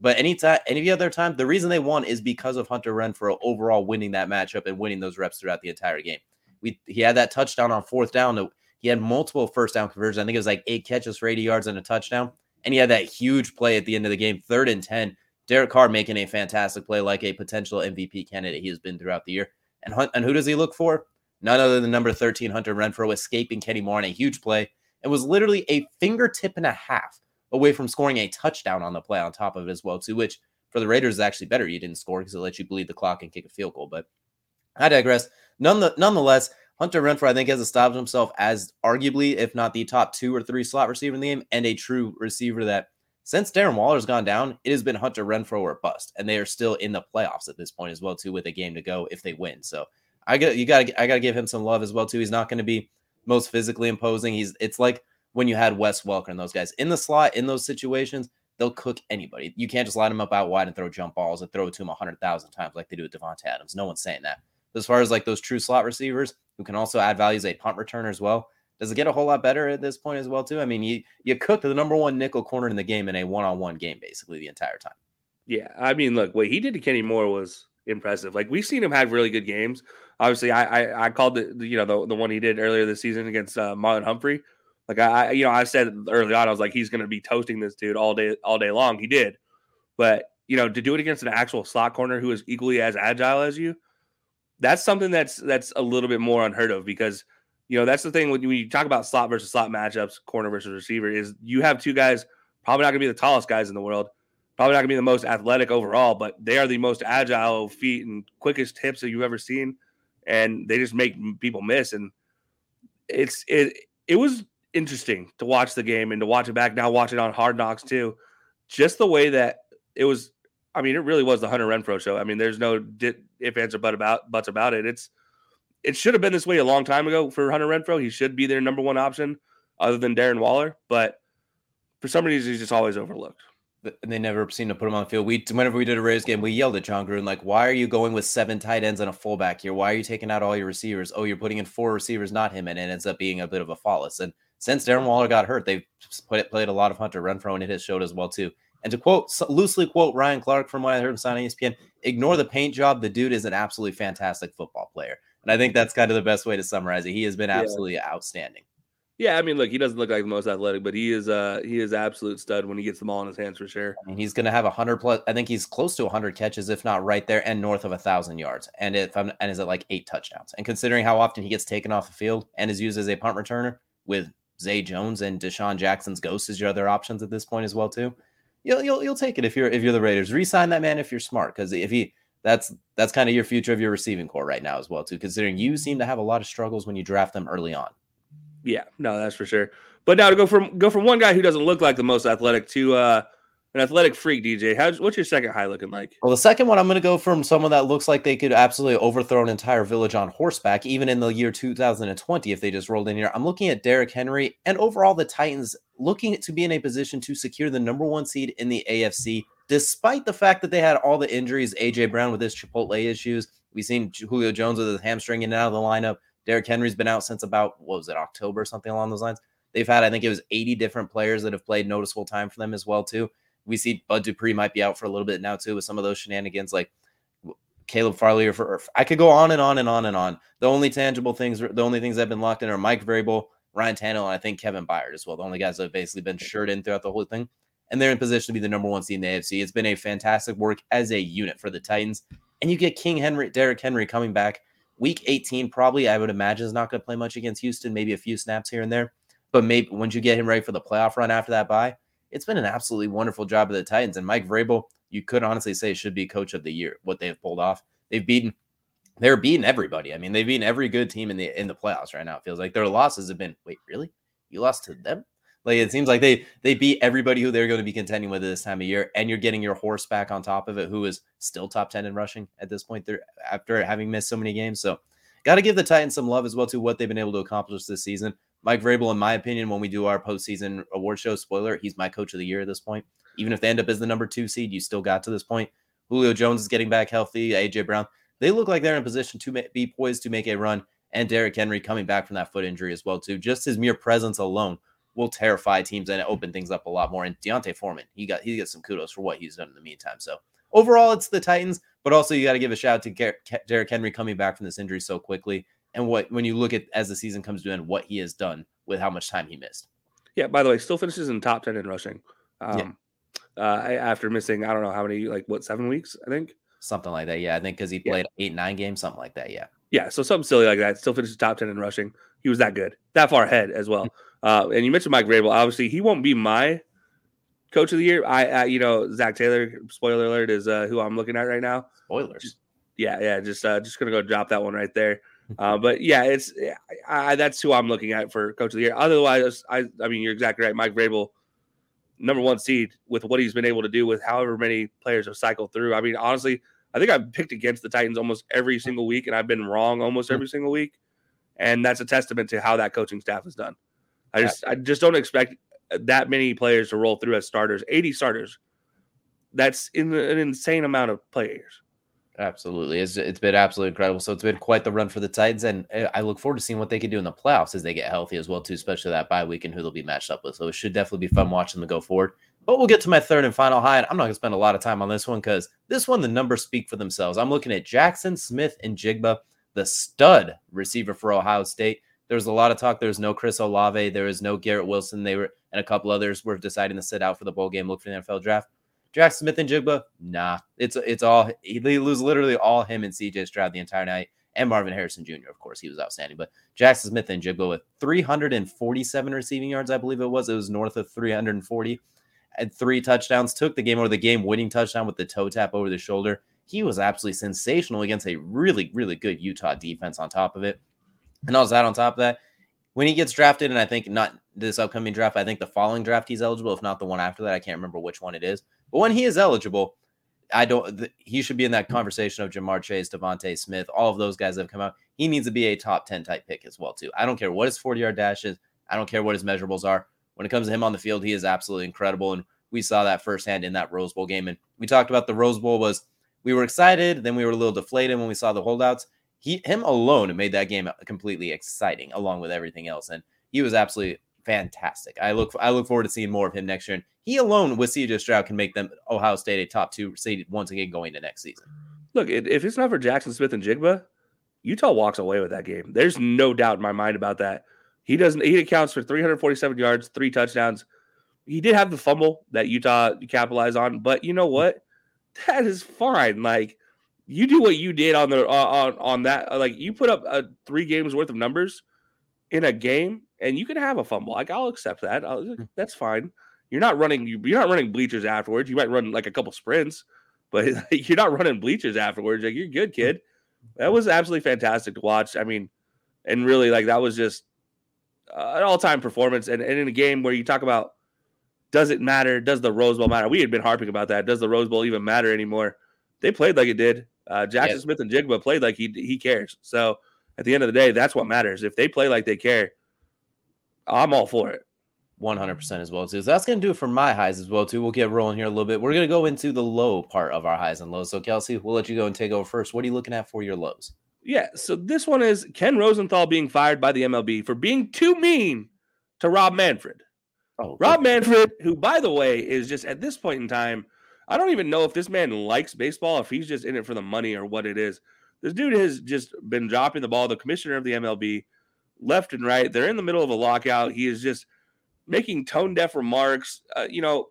But any time, any other time, the reason they won is because of Hunter Renfrow overall winning that matchup and winning those reps throughout the entire game. We he had that touchdown on fourth down. He had multiple first down conversions. I think it was like eight catches for 80 yards and a touchdown. And he had that huge play at the end of the game, third and 10. Derek Carr making a fantastic play like a potential MVP candidate he has been throughout the year. And, and who does he look for? None other than number 13, Hunter Renfrow, escaping Kenny Moore on a huge play It was literally a fingertip and a half away from scoring a touchdown on the play on top of it as well, too, which for the Raiders is actually better. You didn't score because it lets you bleed the clock and kick a field goal. But I digress. None nonetheless, Hunter Renfrow, I think, has established himself as arguably, if not the top two or three slot receiver in the game, and a true receiver that since Darren Waller's gone down, it has been Hunter Renfrow or bust, and they are still in the playoffs at this point as well too, with a game to go if they win. So I got you got I got to give him some love as well too. He's not going to be most physically imposing. He's it's like when you had Wes Welker and those guys in the slot in those situations, they'll cook anybody. You can't just line them up out wide and throw jump balls and throw to hundred thousand times like they do with Davante Adams. No one's saying that. As far as like those true slot receivers who can also add value as a punt returner as well, Does it get a whole lot better at this point as well, too? I mean, you you cooked the number one nickel corner in the game in a one on one game basically the entire time. Yeah, I mean, look, what he did to Kenny Moore was impressive. Like we've seen him have really good games. Obviously, I I, I called the, you know the, the one he did earlier this season against uh, Marlon Humphrey. Like I you know I said early on, I was like he's going to be toasting this dude all day all day long. He did, but you know to do it against an actual slot corner who is equally as agile as you, that's something that's that's a little bit more unheard of because you know that's the thing when you talk about slot versus slot matchups, corner versus receiver, is you have two guys probably not going to be the tallest guys in the world probably not going to be the most athletic overall, but they are the most agile feet and quickest hips that you've ever seen, and they just make people miss. And it's it it was interesting to watch the game and to watch it back now, watch it on Hard Knocks too. Just the way that it was. I mean, it really was the Hunter Renfrow show. I mean, there's no if answer but about buts about it. It's it should have been this way a long time ago for Hunter Renfrow. He should be their number one option, other than Darren Waller. But for some reason, he's just always overlooked and they never seem to put him on the field. We whenever we did a Raiders game, we yelled at Jon Gruden like, "Why are you going with seven tight ends and a fullback here? Why are you taking out all your receivers? Oh, you're putting in four receivers, not him, and it ends up being a bit of a flawless." And since Darren Waller got hurt, they've played, played a lot of Hunter Renfrow, and it has showed as well too. And to quote loosely quote Ryan Clark from what I heard him sign on ESPN, "Ignore the paint job. The dude is an absolutely fantastic football player." And I think that's kind of the best way to summarize it. He has been absolutely yeah. outstanding. Yeah, I mean, look, he doesn't look like the most athletic, but he is uh he is absolute stud when he gets the ball in his hands for sure. I mean, he's going to have a hundred plus. I think he's close to a hundred catches, if not right there, and north of a thousand yards. And if I'm and is it like eight touchdowns? And considering how often he gets taken off the field and is used as a punt returner with Zay Jones and DeSean Jackson's ghost as your other options at this point as well too, you'll you'll you'll take it if you're if you're the Raiders. Resign that man if you're smart because if he that's that's kind of your future of your receiving core right now as well too. Considering you seem to have a lot of struggles when you draft them early on. Yeah, no, that's for sure. But now to go from go from one guy who doesn't look like the most athletic to uh, an athletic freak, DJ. How's what's your second high looking like? Well, the second one I'm going to go from someone that looks like they could absolutely overthrow an entire village on horseback, even in the year 2020 if they just rolled in here. I'm looking at Derrick Henry and overall the Titans looking to be in a position to secure the number one seed in the AFC, despite the fact that they had all the injuries. AJ Brown with his Chipotle issues. We've seen Julio Jones with his hamstring in and out of the lineup. Derrick Henry's been out since about what was it October or something along those lines. They've had I think it was 80 different players that have played noticeable time for them as well too. We see Bud Dupree might be out for a little bit now too with some of those shenanigans like Caleb Farley or, for, I could go on and on and on and on. The only tangible things, the only things that have been locked in are Mike Vrabel, Ryan Tannehill, and I think Kevin Byard as well. The only guys that have basically been shirt in throughout the whole thing. And they're in position to be the number one seed in the AFC. It's been a fantastic work as a unit for the Titans. And you get King Henry, Derrick Henry coming back Week 18, probably, I would imagine, is not going to play much against Houston, maybe a few snaps here and there. But maybe once you get him ready for the playoff run after that bye, it's been an absolutely wonderful job of the Titans. And Mike Vrabel, you could honestly say should be coach of the year, what they've pulled off. They've beaten they're beating everybody. I mean, they've beaten every good team in the in the playoffs right now. It feels like their losses have been wait, really? You lost to them? Like it seems like they they beat everybody who they're going to be contending with this time of year, and you're getting your horse back on top of it, who is still top ten in rushing at this point. There after having missed so many games. So Got to give the Titans some love as well to what they've been able to accomplish this season. Mike Vrabel, in my opinion, when we do our postseason award show, spoiler, he's my coach of the year at this point. Even if they end up as the number two seed, you still got to this point. Julio Jones is getting back healthy. AJ Brown, they look like they're in position to be poised to make a run. And Derrick Henry coming back from that foot injury as well too. Just his mere presence alone will terrify teams and open things up a lot more. And D'Onta Foreman, he got he gets some kudos for what he's done in the meantime. So overall, it's the Titans, but also you got to give a shout out to Derrick Henry coming back from this injury so quickly and what when you look at as the season comes to end, what he has done with how much time he missed. Yeah. By the way, still finishes in top ten in rushing. Um, yeah. Uh, after missing, I don't know how many, like what seven weeks, I think something like that. Yeah, I think because he played yeah. eight nine games, something like that. Yeah. Yeah. So something silly like that. Still finishes top ten in rushing. He was that good, that far ahead as well. uh, and you mentioned Mike Vrabel. Obviously, he won't be my coach of the year. I, I you know, Zac Taylor. Spoiler alert is uh, who I'm looking at right now. Spoilers. Yeah, yeah. Just uh, just gonna go drop that one right there. Uh, but yeah, it's I, that's who I'm looking at for coach of the year. Otherwise, I I mean you're exactly right. Mike Vrabel, number one seed with what he's been able to do with however many players have cycled through. I mean, honestly, I think I've picked against the Titans almost every single week, and I've been wrong almost every single week. And that's a testament to how that coaching staff has done. I just I just don't expect that many players to roll through as starters. 80 starters. That's in an insane amount of players. Absolutely. It's, it's been absolutely incredible. So it's been quite the run for the Titans. And eh, I look forward to seeing what they can do in the playoffs as they get healthy as well, too, especially that bye week and who they'll be matched up with. So it should definitely be fun watching them go forward. But we'll get to my third and final high. And I'm not going to spend a lot of time on this one because this one, the numbers speak for themselves. I'm looking at Jaxon Smith-Njigba, the stud receiver for Ohio State. There's a lot of talk. There's no Chris Olave. There is no Garrett Wilson. They were, and a couple others were deciding to sit out for the bowl game, look for the NFL draft. Jaxon Smith-Njigba, nah. It's it's all he lose literally all him and CJ Stroud the entire night. And Marvin Harrison Jr., of course, he was outstanding. But Jaxon Smith-Njigba with 347 receiving yards, I believe it was. It was north of 340. And three touchdowns, took the game over the game winning touchdown with the toe tap over the shoulder. He was absolutely sensational against a really, really good Utah defense on top of it. And also that on top of that, when he gets drafted, and I think not this upcoming draft, I think the following draft he's eligible, if not the one after that. I can't remember which one it is. But when he is eligible, I don't. He should be in that conversation of Ja'Marr Chase, DeVonta Smith, all of those guys that have come out. He needs to be a top ten type pick as well too. I don't care what his forty yard dash is. I don't care what his measurables are. When it comes to him on the field, he is absolutely incredible, and we saw that firsthand in that Rose Bowl game. And we talked about the Rose Bowl was we were excited, then we were a little deflated when we saw the holdouts. He him alone made that game completely exciting, along with everything else, and he was absolutely fantastic. I look I look forward to seeing more of him next year. And he alone with CJ Stroud can make them Ohio State a top two seed once again going to next season. Look, if it's not for Jaxon Smith-Njigba, Utah walks away with that game. There's no doubt in my mind about that. He doesn't. He accounts for 347 yards, three touchdowns. He did have the fumble that Utah capitalized on, but you know what? That is fine. Like you do what you did on the on on that. Like you put up a uh, three games worth of numbers in a game, and you can have a fumble. Like I'll accept that. I'll, hmm. that's fine. You're not running. You're not running bleachers afterwards. You might run like a couple sprints, but you're not running bleachers afterwards. Like you're good, kid. That was absolutely fantastic to watch. I mean, and really, like that was just uh, an all-time performance. And, and in a game where you talk about does it matter? Does the Rose Bowl matter? We had been harping about that. Does the Rose Bowl even matter anymore? They played like it did. Uh, Jaxon yes. Smith-Njigba played like he he cares. So at the end of the day, that's what matters. If they play like they care, I'm all for it. 100% as well too. So that's going to do it for my highs as well too. We'll get rolling here a little bit. We're going to go into the low part of our highs and lows. So Kelsey, we'll let you go and take over first. What are you looking at for your lows? Yeah, so this one is Ken Rosenthal being fired by the MLB for being too mean to Rob Manfred. Oh, Rob Manfred, who by the way is just at this point in time, I don't even know if this man likes baseball, if he's just in it for the money or what it is. This dude has just been dropping the ball. The commissioner of the MLB, left and right. They're in the middle of a lockout. He is just making tone deaf remarks. Uh, you know,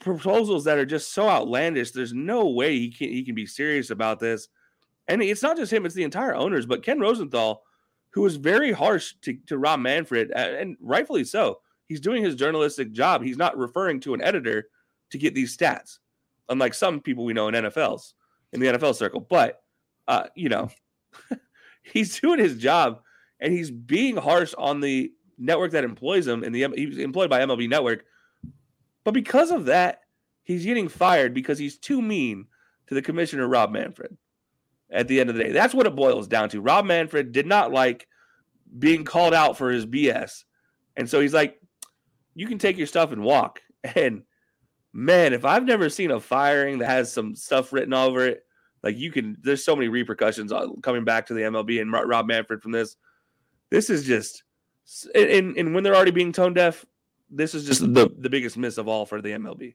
proposals that are just so outlandish. There's no way he can he can be serious about this. And it's not just him; it's the entire owners. But Ken Rosenthal, who was very harsh to, to Rob Manfred, and rightfully so. He's doing his journalistic job. He's not referring to an editor to get these stats, unlike some people we know in NFLs in the NFL circle. But uh, you know, he's doing his job and he's being harsh on the network that employs him. And the he's employed by MLB Network, but because of that, he's getting fired because he's too mean to the commissioner Rob Manfred. At the end of the day, that's what it boils down to. Rob Manfred did not like being called out for his BS, and so he's like, "You can take your stuff and walk." And man, if I've never seen a firing that has some stuff written over it, like you can, there's so many repercussions coming back to the MLB and Rob Manfred from this. This is just, and, and when they're already being tone deaf, this is just the, the biggest miss of all for the MLB.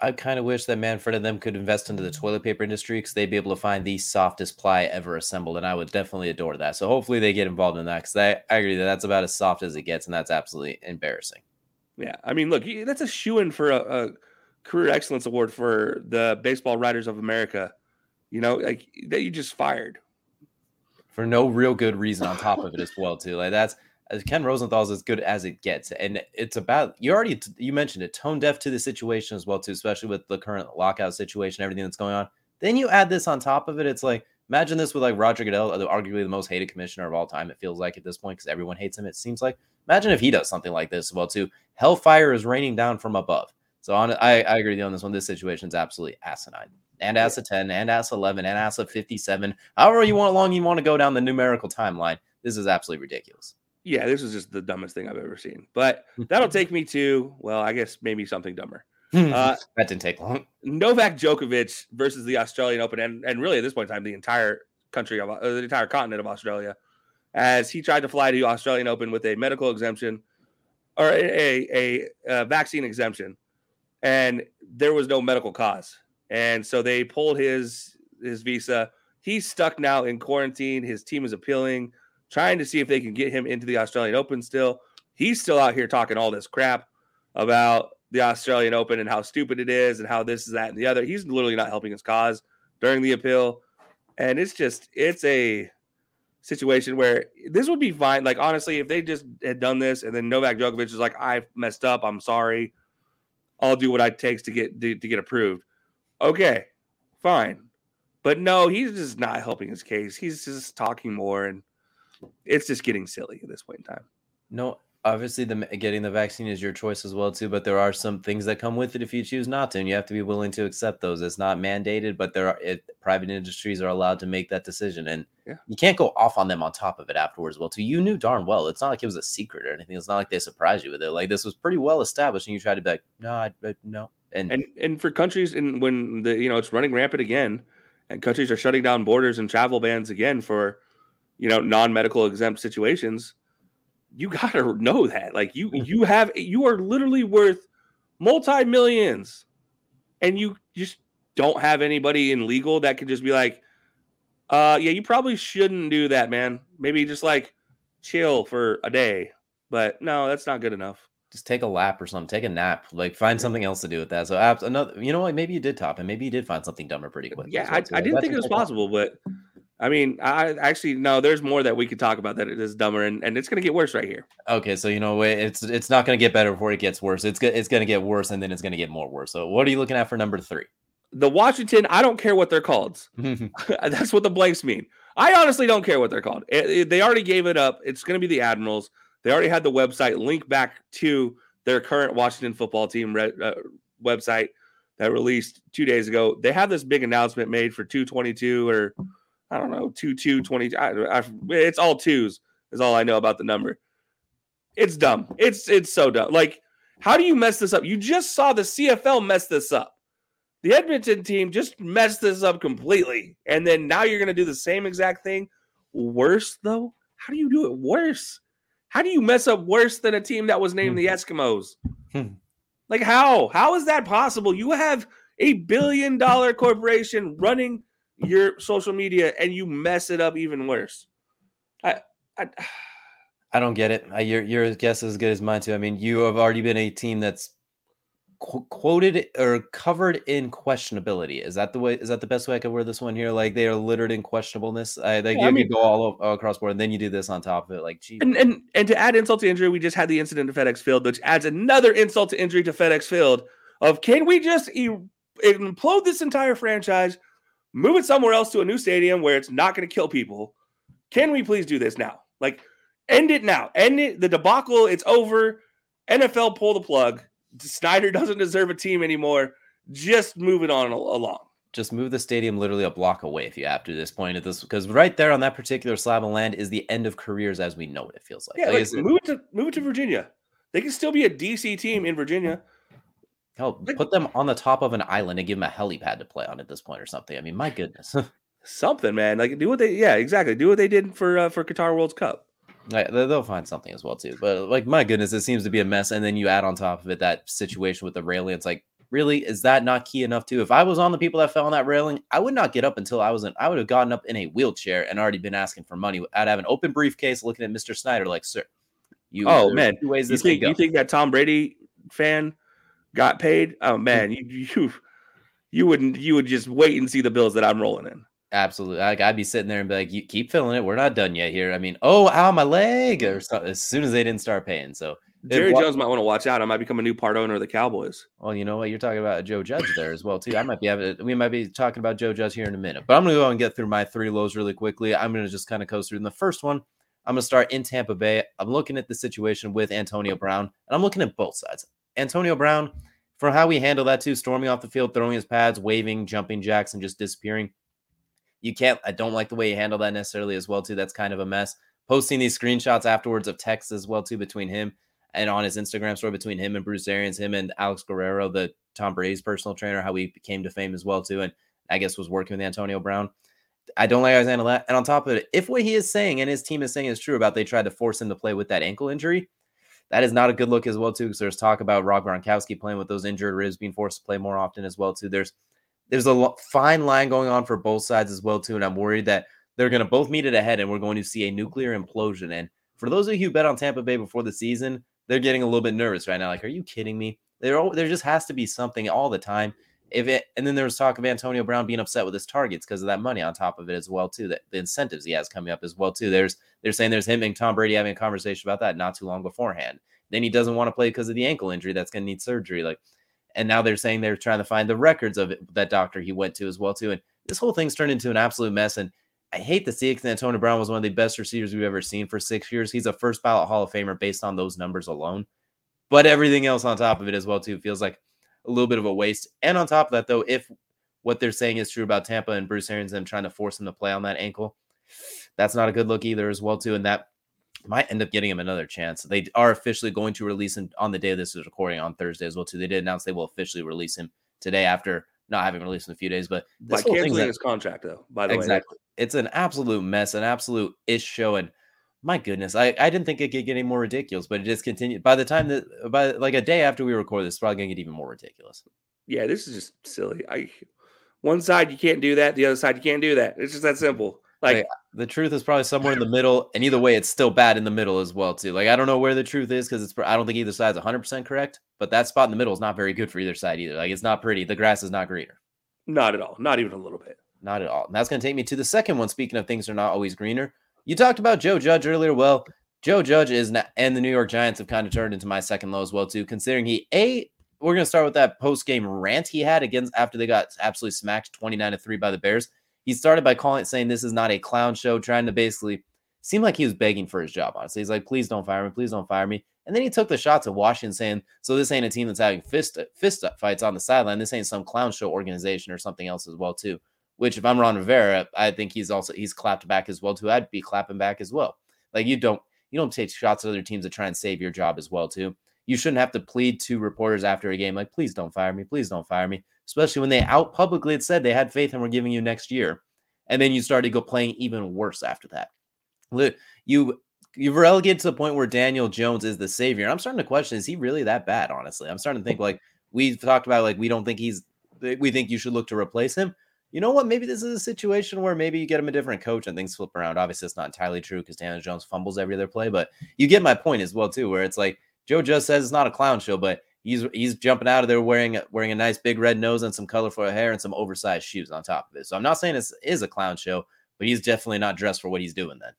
I kind of wish that Manfred and them could invest into the toilet paper industry because they'd be able to find the softest ply ever assembled, and I would definitely adore that. So hopefully they get involved in that because I, I agree that that's about as soft as it gets, and that's absolutely embarrassing. Yeah, I mean, look, that's a shoe in for a, a, career excellence award for the Baseball Writers of America. You know, like that you just fired for no real good reason on top of it as well too. Like that's Ken Rosenthal's as good as it gets, and it's about you already you mentioned it, tone deaf to the situation as well too, especially with the current lockout situation, everything that's going on. Then you add this on top of it. It's like imagine this with like Roger Goodell, arguably the most hated commissioner of all time. It feels like at this point because everyone hates him. It seems like imagine if he does something like this as well too. Hellfire is raining down from above. So on, I, I agree with you on this one. This situation is absolutely asinine and ASA 10 and ASA 11 and ASA 57. However you want long you want to go down the numerical timeline. This is absolutely ridiculous. Yeah, this is just the dumbest thing I've ever seen. But that'll take me to, well, I guess maybe something dumber. Uh, that didn't take long. Novak Djokovic versus the Australian Open, and, and really at this point in time, the entire country of uh, the entire continent of Australia, as he tried to fly to Australian Open with a medical exemption or a, a, a vaccine exemption, and there was no medical cause, and so they pulled his his visa. He's stuck now in quarantine. His team is appealing, trying to see if they can get him into the Australian Open. Still, he's still out here talking all this crap about the Australian Open and how stupid it is and how this is that and the other. He's literally not helping his cause during the appeal. And it's just it's a situation where this would be fine. Like honestly, if they just had done this and then Novak Djokovic is like, I messed up, I'm sorry. I'll do what it takes to get to, to get approved. Okay, fine. But no, he's just not helping his case. He's just talking more and it's just getting silly at this point in time. No, obviously the getting the vaccine is your choice as well too but there are some things that come with it if you choose not to and you have to be willing to accept those. It's not mandated but there are it, private industries are allowed to make that decision and Yeah. you can't go off on them on top of it afterwards well too. You knew darn well. It's not like it was a secret or anything. It's not like they surprised you with it. Like this was pretty well established and you tried to be like no I, I- no and, And and for countries and when the you know it's running rampant again, and countries are shutting down borders and travel bans again for you know non-medical exempt situations, you gotta know that. Like you you have you are literally worth multi millions, and you just don't have anybody in legal that can just be like, uh, yeah, you probably shouldn't do that, man. Maybe just like chill for a day. But no, that's not good enough. just take a lap or something take a nap like find something else to do with that so another you know what maybe you did top and maybe you did find something dumber pretty quick Yeah, I, I didn't think it was possible, but I mean, I actually no. There's more that we could talk about that it is dumber, and, and it's going to get worse right here. Okay, so you know? It's it's not going to get better before it gets worse. It's go- it's going to get worse, and then it's going to get more worse. So, what are you looking at for number three? The Washington, I don't care what they're called. That's what the blanks mean. I honestly don't care what they're called. It- it- they already gave it up. It's going to be the Admirals. They already had the website link back to their current Washington football team re- uh, website that released two days ago. They have this big announcement made for 222 or I don't know, 2220. I, I, it's all twos, is all I know about the number. It's dumb. It's it's so dumb. Like, how do you mess this up? You just saw the CFL mess this up. The Edmonton team just messed this up completely. And then now you're going to do the same exact thing. Worse, though? How do you do it worse? How do you mess up worse than a team that was named the Eskimos? Hmm. like, how? How is that possible? You have a billion dollar corporation running your social media and you mess it up even worse. I, I, I don't get it. I, your your guess is as good as mine too. I mean, you have already been a team that's qu- quoted or covered in questionability. Is that the way? Is that the best way I could word this one here? Like they are littered in questionableness. I, they Yeah, I give mean- you go all, all across board, and then you do this on top of it. Like, gee, And and and to add insult to injury, we just had the incident at FedEx Field, which adds another insult to injury to FedEx Field. Of can we just e- implode this entire franchise, move it somewhere else to a new stadium where it's not going to kill people? Can we please do this now? Like, end it now. End it. The debacle. It's over. NFL pull the plug. Snyder doesn't deserve a team anymore. Just move it on along. just move the stadium literally a block away if you have to. at This point at this because right there on that particular slab of land is the end of careers as we know it. It feels like. Yeah, Like, like, move it to move it to Virginia. They can still be a DC team in Virginia. Hell, put them on the top of an island and give them a helipad to play on at this point or something. I mean, my goodness. something, man. Like do what they, yeah, exactly. Do what they did for uh, for Qatar World Cup. They'll find something as well too. But like, my goodness, it seems to be a mess. And then you add on top of it that situation with the railing. It's like, really, is that not key enough too? If I was on the people that fell on that railing, I would not get up until I was in. I would have gotten up in a wheelchair and already been asking for money. I'd have an open briefcase, looking at Mr. Snyder, like, sir, you. Oh, man. two ways You this can think go. you think that Tom Brady fan got paid? Oh mm. man, you you you wouldn't you would just wait and see the bills that I'm rolling in. Absolutely. Like I'd be sitting there and be like, "You keep filling it. We're not done yet here." I mean, oh, ow, my leg, or so, as soon as they didn't start paying. So, Jerry wa- Jones might want to watch out. I might become a new part owner of the Cowboys. well, you know what? You're talking about Joe Judge there as well too. I might be having. We might be talking about Joe Judge here in a minute, but I'm gonna go and get through my three lows really quickly. I'm gonna just kind of coast through. In the first one, I'm gonna start in Tampa Bay. I'm looking at the situation with Antonio Brown, and I'm looking at both sides. Antonio Brown, for how he handled that too, storming off the field, throwing his pads, waving, jumping jacks, and just disappearing. You can't. I don't like the way he handled that necessarily as well too. That's kind of a mess. Posting these screenshots afterwards of texts as well too between him and on his Instagram story between him and Bruce Arians, him and Alex Guerrero, the Tom Brady's personal trainer, how he came to fame as well too, and I guess was working with Antonio Brown. I don't like Isaiah that. And on top of it, if what he is saying and his team is saying is true about they tried to force him to play with that ankle injury, that is not a good look as well too. Because there's talk about Rob Gronkowski playing with those injured ribs, being forced to play more often as well too. There's there's a fine line going on for both sides as well too, and I'm worried that they're going to both meet it ahead, and we're going to see a nuclear implosion. And for those of you who bet on Tampa Bay before the season, they're getting a little bit nervous right now. Like, are you kidding me? There, there just has to be something all the time. If it, and then there was talk of Antonio Brown being upset with his targets because of that money on top of it as well too. That the incentives he has coming up as well too. There's they're saying there's him and Tom Brady having a conversation about that not too long beforehand. Then he doesn't want to play because of the ankle injury that's going to need surgery. Like, and now they're saying they're trying to find the records of it, that doctor he went to as well too. And this whole thing's turned into an absolute mess. And I hate to see it because Antonio Brown was one of the best receivers we've ever seen for six years. He's a first ballot Hall of Famer based on those numbers alone. But everything else on top of it as well too feels like a little bit of a waste. And on top of that, though, if what they're saying is true about Tampa and Bruce Arians them trying to force him to play on that ankle, that's not a good look either as well too. And that might end up getting him another chance. They are officially going to release him on the day this is recording on Thursday as well too. They did announce they will officially release him today after not having released in a few days, but by canceling his contract though. By the exactly. way, exactly, it's an absolute mess, an absolute ish show, and my goodness, I, I didn't think it could get any more ridiculous, but it just continued. By the time that by like a day after we record this, it's probably gonna get even more ridiculous. Yeah, this is just silly. I one side you can't do that, the other side you can't do that. It's just that simple. Like, like the truth is probably somewhere in the middle, and either way, it's still bad in the middle as well too. Like I don't know where the truth is because it's I don't think either side's 100 percent correct, but that spot in the middle is not very good for either side either. Like it's not pretty. The grass is not greener. Not at all. Not even a little bit. Not at all. And that's going to take me to the second one. Speaking of things are not always greener, you talked about Joe Judge earlier. Well, Joe Judge is not, and the New York Giants have kind of turned into my second low as well too, considering he a we're going to start with that post game rant he had against after they got absolutely smacked 29 to 3 by the Bears. He started by calling it saying this is not a clown show, trying to basically seem like he was begging for his job. Honestly, he's like, please don't fire me, please don't fire me. And then he took the shots at Washington, saying, "So this ain't a team that's having fist fist fights on the sideline. This ain't some clown show organization or something else as well too." Which, if I'm Ron Rivera, I think he's also he's clapped back as well too. I'd be clapping back as well. Like you don't you don't take shots at other teams to try and save your job as well too. You shouldn't have to plead to reporters after a game like, "Please don't fire me, please don't fire me," especially when they out publicly had said they had faith and were giving you next year, and then you started to go playing even worse after that. You you've relegated to the point where Daniel Jones is the savior. And I'm starting to question: Is he really that bad? Honestly, I'm starting to think like we've talked about. Like we don't think he's. We think you should look to replace him. You know what? Maybe this is a situation where maybe you get him a different coach and things flip around. Obviously, it's not entirely true because Daniel Jones fumbles every other play, but you get my point as well too. Where it's like Joe just says it's not a clown show, but he's he's jumping out of there wearing wearing a nice big red nose and some colorful hair and some oversized shoes on top of it. So I'm not saying this is a clown show, but he's definitely not dressed for what he's doing then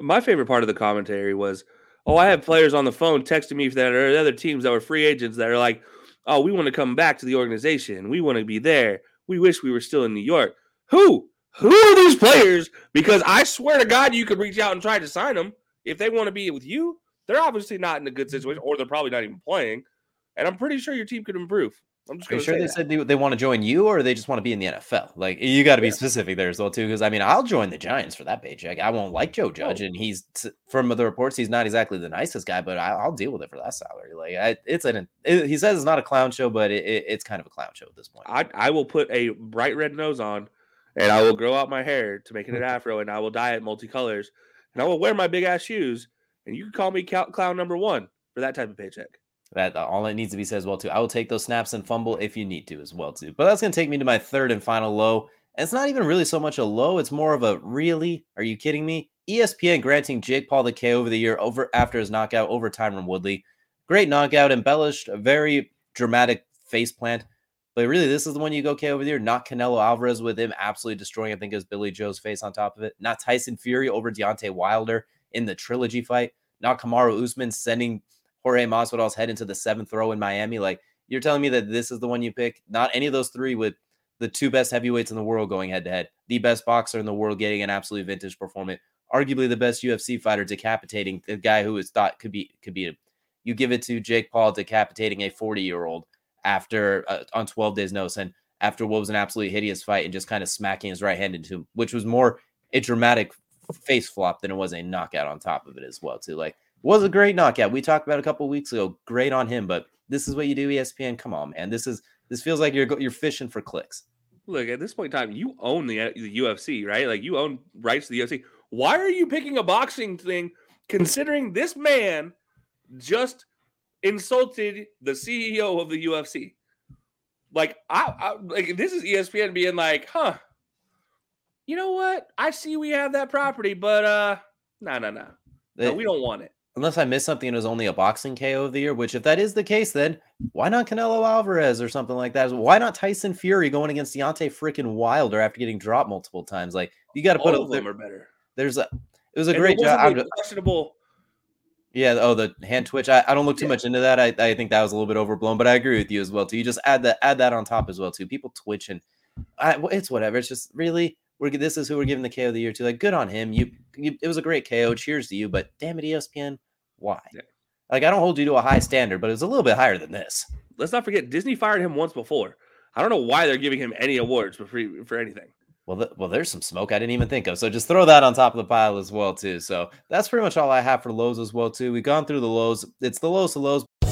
my favorite part of the commentary was, oh, I have players on the phone texting me that are other teams that were free agents that are like, oh, we want to come back to the organization. We want to be there. We wish we were still in New York. Who? Who are these players? Because I swear to God, you could reach out and try to sign them if they want to be with you. They're obviously not in a good situation, or they're probably not even playing. And I'm pretty sure your team could improve. I'm just Are you sure they that. said they, they want to join you, or they just want to be in the NFL? Like you got to be yeah. specific there as well too, because I mean, I'll join the Giants for that paycheck. I won't like Joe oh. Judge, oh. and he's from the reports, he's not exactly the nicest guy, but I, will deal with it for that salary. Like I, it's an it, he says it's not a clown show, but it, it, it's kind of a clown show at this point. I I will put a bright red nose on, and I will grow out my hair to make it an afro, and I will dye it multicolors, and I will wear my big ass shoes, and you can call me clown number one for that type of paycheck. That uh, all it needs to be said as well too. I will take those snaps and fumble if you need to as well too. But that's gonna take me to my third and final low. And it's not even really so much a low. It's more of a really. Are you kidding me? ESPN granting Jake Paul the K over the year over after his knockout over Tyron Woodley. Great knockout, embellished, a very dramatic face plant. But really, this is the one you go K over the year. Not Canelo Alvarez with him absolutely destroying. I think it was Billy Joe's face on top of it. Not Tyson Fury over Deontay Wilder in the trilogy fight. Not Kamaru Usman sending Jorge Masvidal's head into the seventh row in Miami. Like you're telling me that this is the one you pick? Not any of those three with the two best heavyweights in the world going head to head, the best boxer in the world getting an absolute vintage performance, arguably the best UFC fighter decapitating the guy who is thought could be could be. You give it to Jake Paul decapitating a 40 year old after uh, on 12 days notice and after what was an absolutely hideous fight and just kind of smacking his right hand into him, which was more a dramatic face flop than it was a knockout on top of it as well too. Like was a great knockout. We talked about a couple weeks ago. Great on him, but this is what you do, ESPN. Come on, man. This is this feels like you're you're fishing for clicks. Look, at this point in time, you own the the UFC, right? Like you own rights to the UFC. Why are you picking a boxing thing considering this man just insulted the CEO of the UFC? Like I, I like this is ESPN being like, "Huh. You know what? I see we have that property, but uh no, no, no. No, we don't want it." Unless I missed something, it was only a boxing KO of the year. Which, if that is the case, then why not Canelo Alvarez or something like that? Why not Tyson Fury going against Deontay freaking Wilder after getting dropped multiple times? Like you got to put All a, of them are better. There's a it was a And great job. a questionable. Yeah. Oh, the hand twitch. I, I don't look too Yeah. much into that. I, I think that was a little bit overblown, but I agree with you as well too. You just add that add that on top as well too. People twitch and I, it's whatever. It's just really we're this is who we're giving the KO of the year to. Like good on him. You, you it was a great KO. Cheers to you. But damn it, ESPN, why? Yeah. Like I don't hold you to a high standard, but it was a little bit higher than this. Let's not forget Disney fired him once before. I don't know why they're giving him any awards for free for anything. Well, th- well, there's some smoke I didn't even think of. So just throw that on top of the pile as well too. So that's pretty much all I have for lows as well too. We've gone through the lows. It's the lows to lows.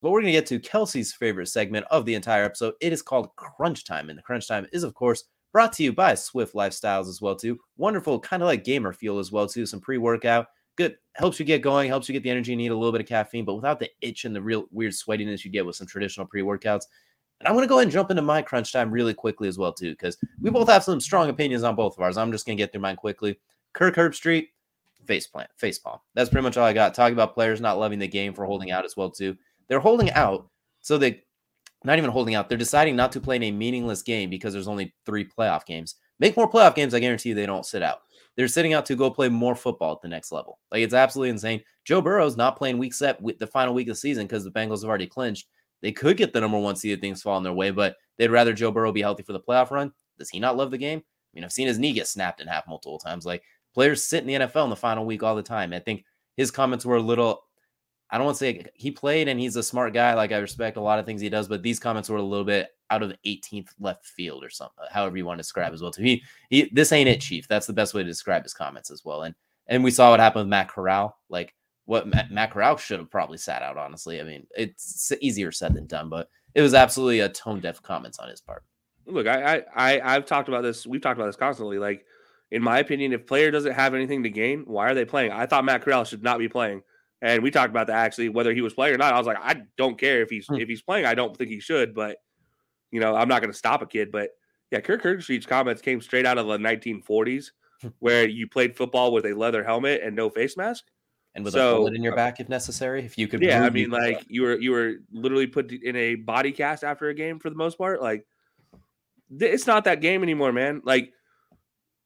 But we're gonna get to Kelsey's favorite segment of the entire episode. It is called Crunch Time, and the Crunch Time is, of course, brought to you by Swift Lifestyles as well too. Wonderful, kind of like gamer feel as well too. Some pre-workout, good, helps you get going, helps you get the energy you need, a little bit of caffeine, but without the itch and the real weird sweatiness you get with some traditional pre-workouts. And I'm gonna go ahead and jump into my crunch time really quickly as well too, because we both have some strong opinions on both of ours. I'm just gonna get through mine quickly. Kirk Herbstreit, face plant, face palm. That's pretty much all I got. Talking about players not loving the game for holding out as well too. They're holding out, so they not even holding out. They're deciding not to play in a meaningless game because there's only three playoff games. Make more playoff games. I guarantee you they don't sit out. They're sitting out to go play more football at the next level. Like it's absolutely insane. Joe Burrow's not playing week set with the final week of the season because the Bengals have already clinched. They could get the number one seed if things fall in their way, but they'd rather Joe Burrow be healthy for the playoff run. Does he not love the game? I mean, I've seen his knee get snapped in half multiple times. Like players sit in the NFL in the final week all the time. I think his comments were a little I don't want to say he played and he's a smart guy. Like I respect a lot of things he does, but these comments were a little bit out of the 18th left field or something, uh, however you want to describe as well. To me, he this ain't it, Chief. That's the best way to describe his comments as well. And and we saw what happened with Matt Corral. Like what Matt, Matt Corral should have probably sat out. Honestly, I mean, it's easier said than done, but it was absolutely a tone deaf comments on his part. Look, I, I, I, I've talked about this. We've talked about this constantly. Like, in my opinion, if player doesn't have anything to gain, why are they playing? I thought Matt Corral should not be playing, and we talked about that actually, whether he was playing or not. I was like, I don't care if he's Hmm. if he's playing. I don't think he should, but you know, I'm not going to stop a kid. But yeah, Kirk Herbstreit's comments came straight out of the 1940s, where you played football with a leather helmet and no face mask. And with So, a bullet in your uh, back if necessary, if you could. Yeah, I move, mean, like you were you were literally put in a body cast after a game for the most part. Like it's not that game anymore, man. Like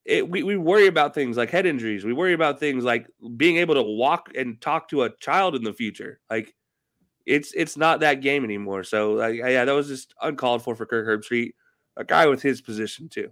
it, we we worry about things like head injuries. We worry about things like being able to walk and talk to a child in the future. Like it's it's not that game anymore. So like yeah, that was just uncalled for for Kirk Herbstreit, a guy with his position too.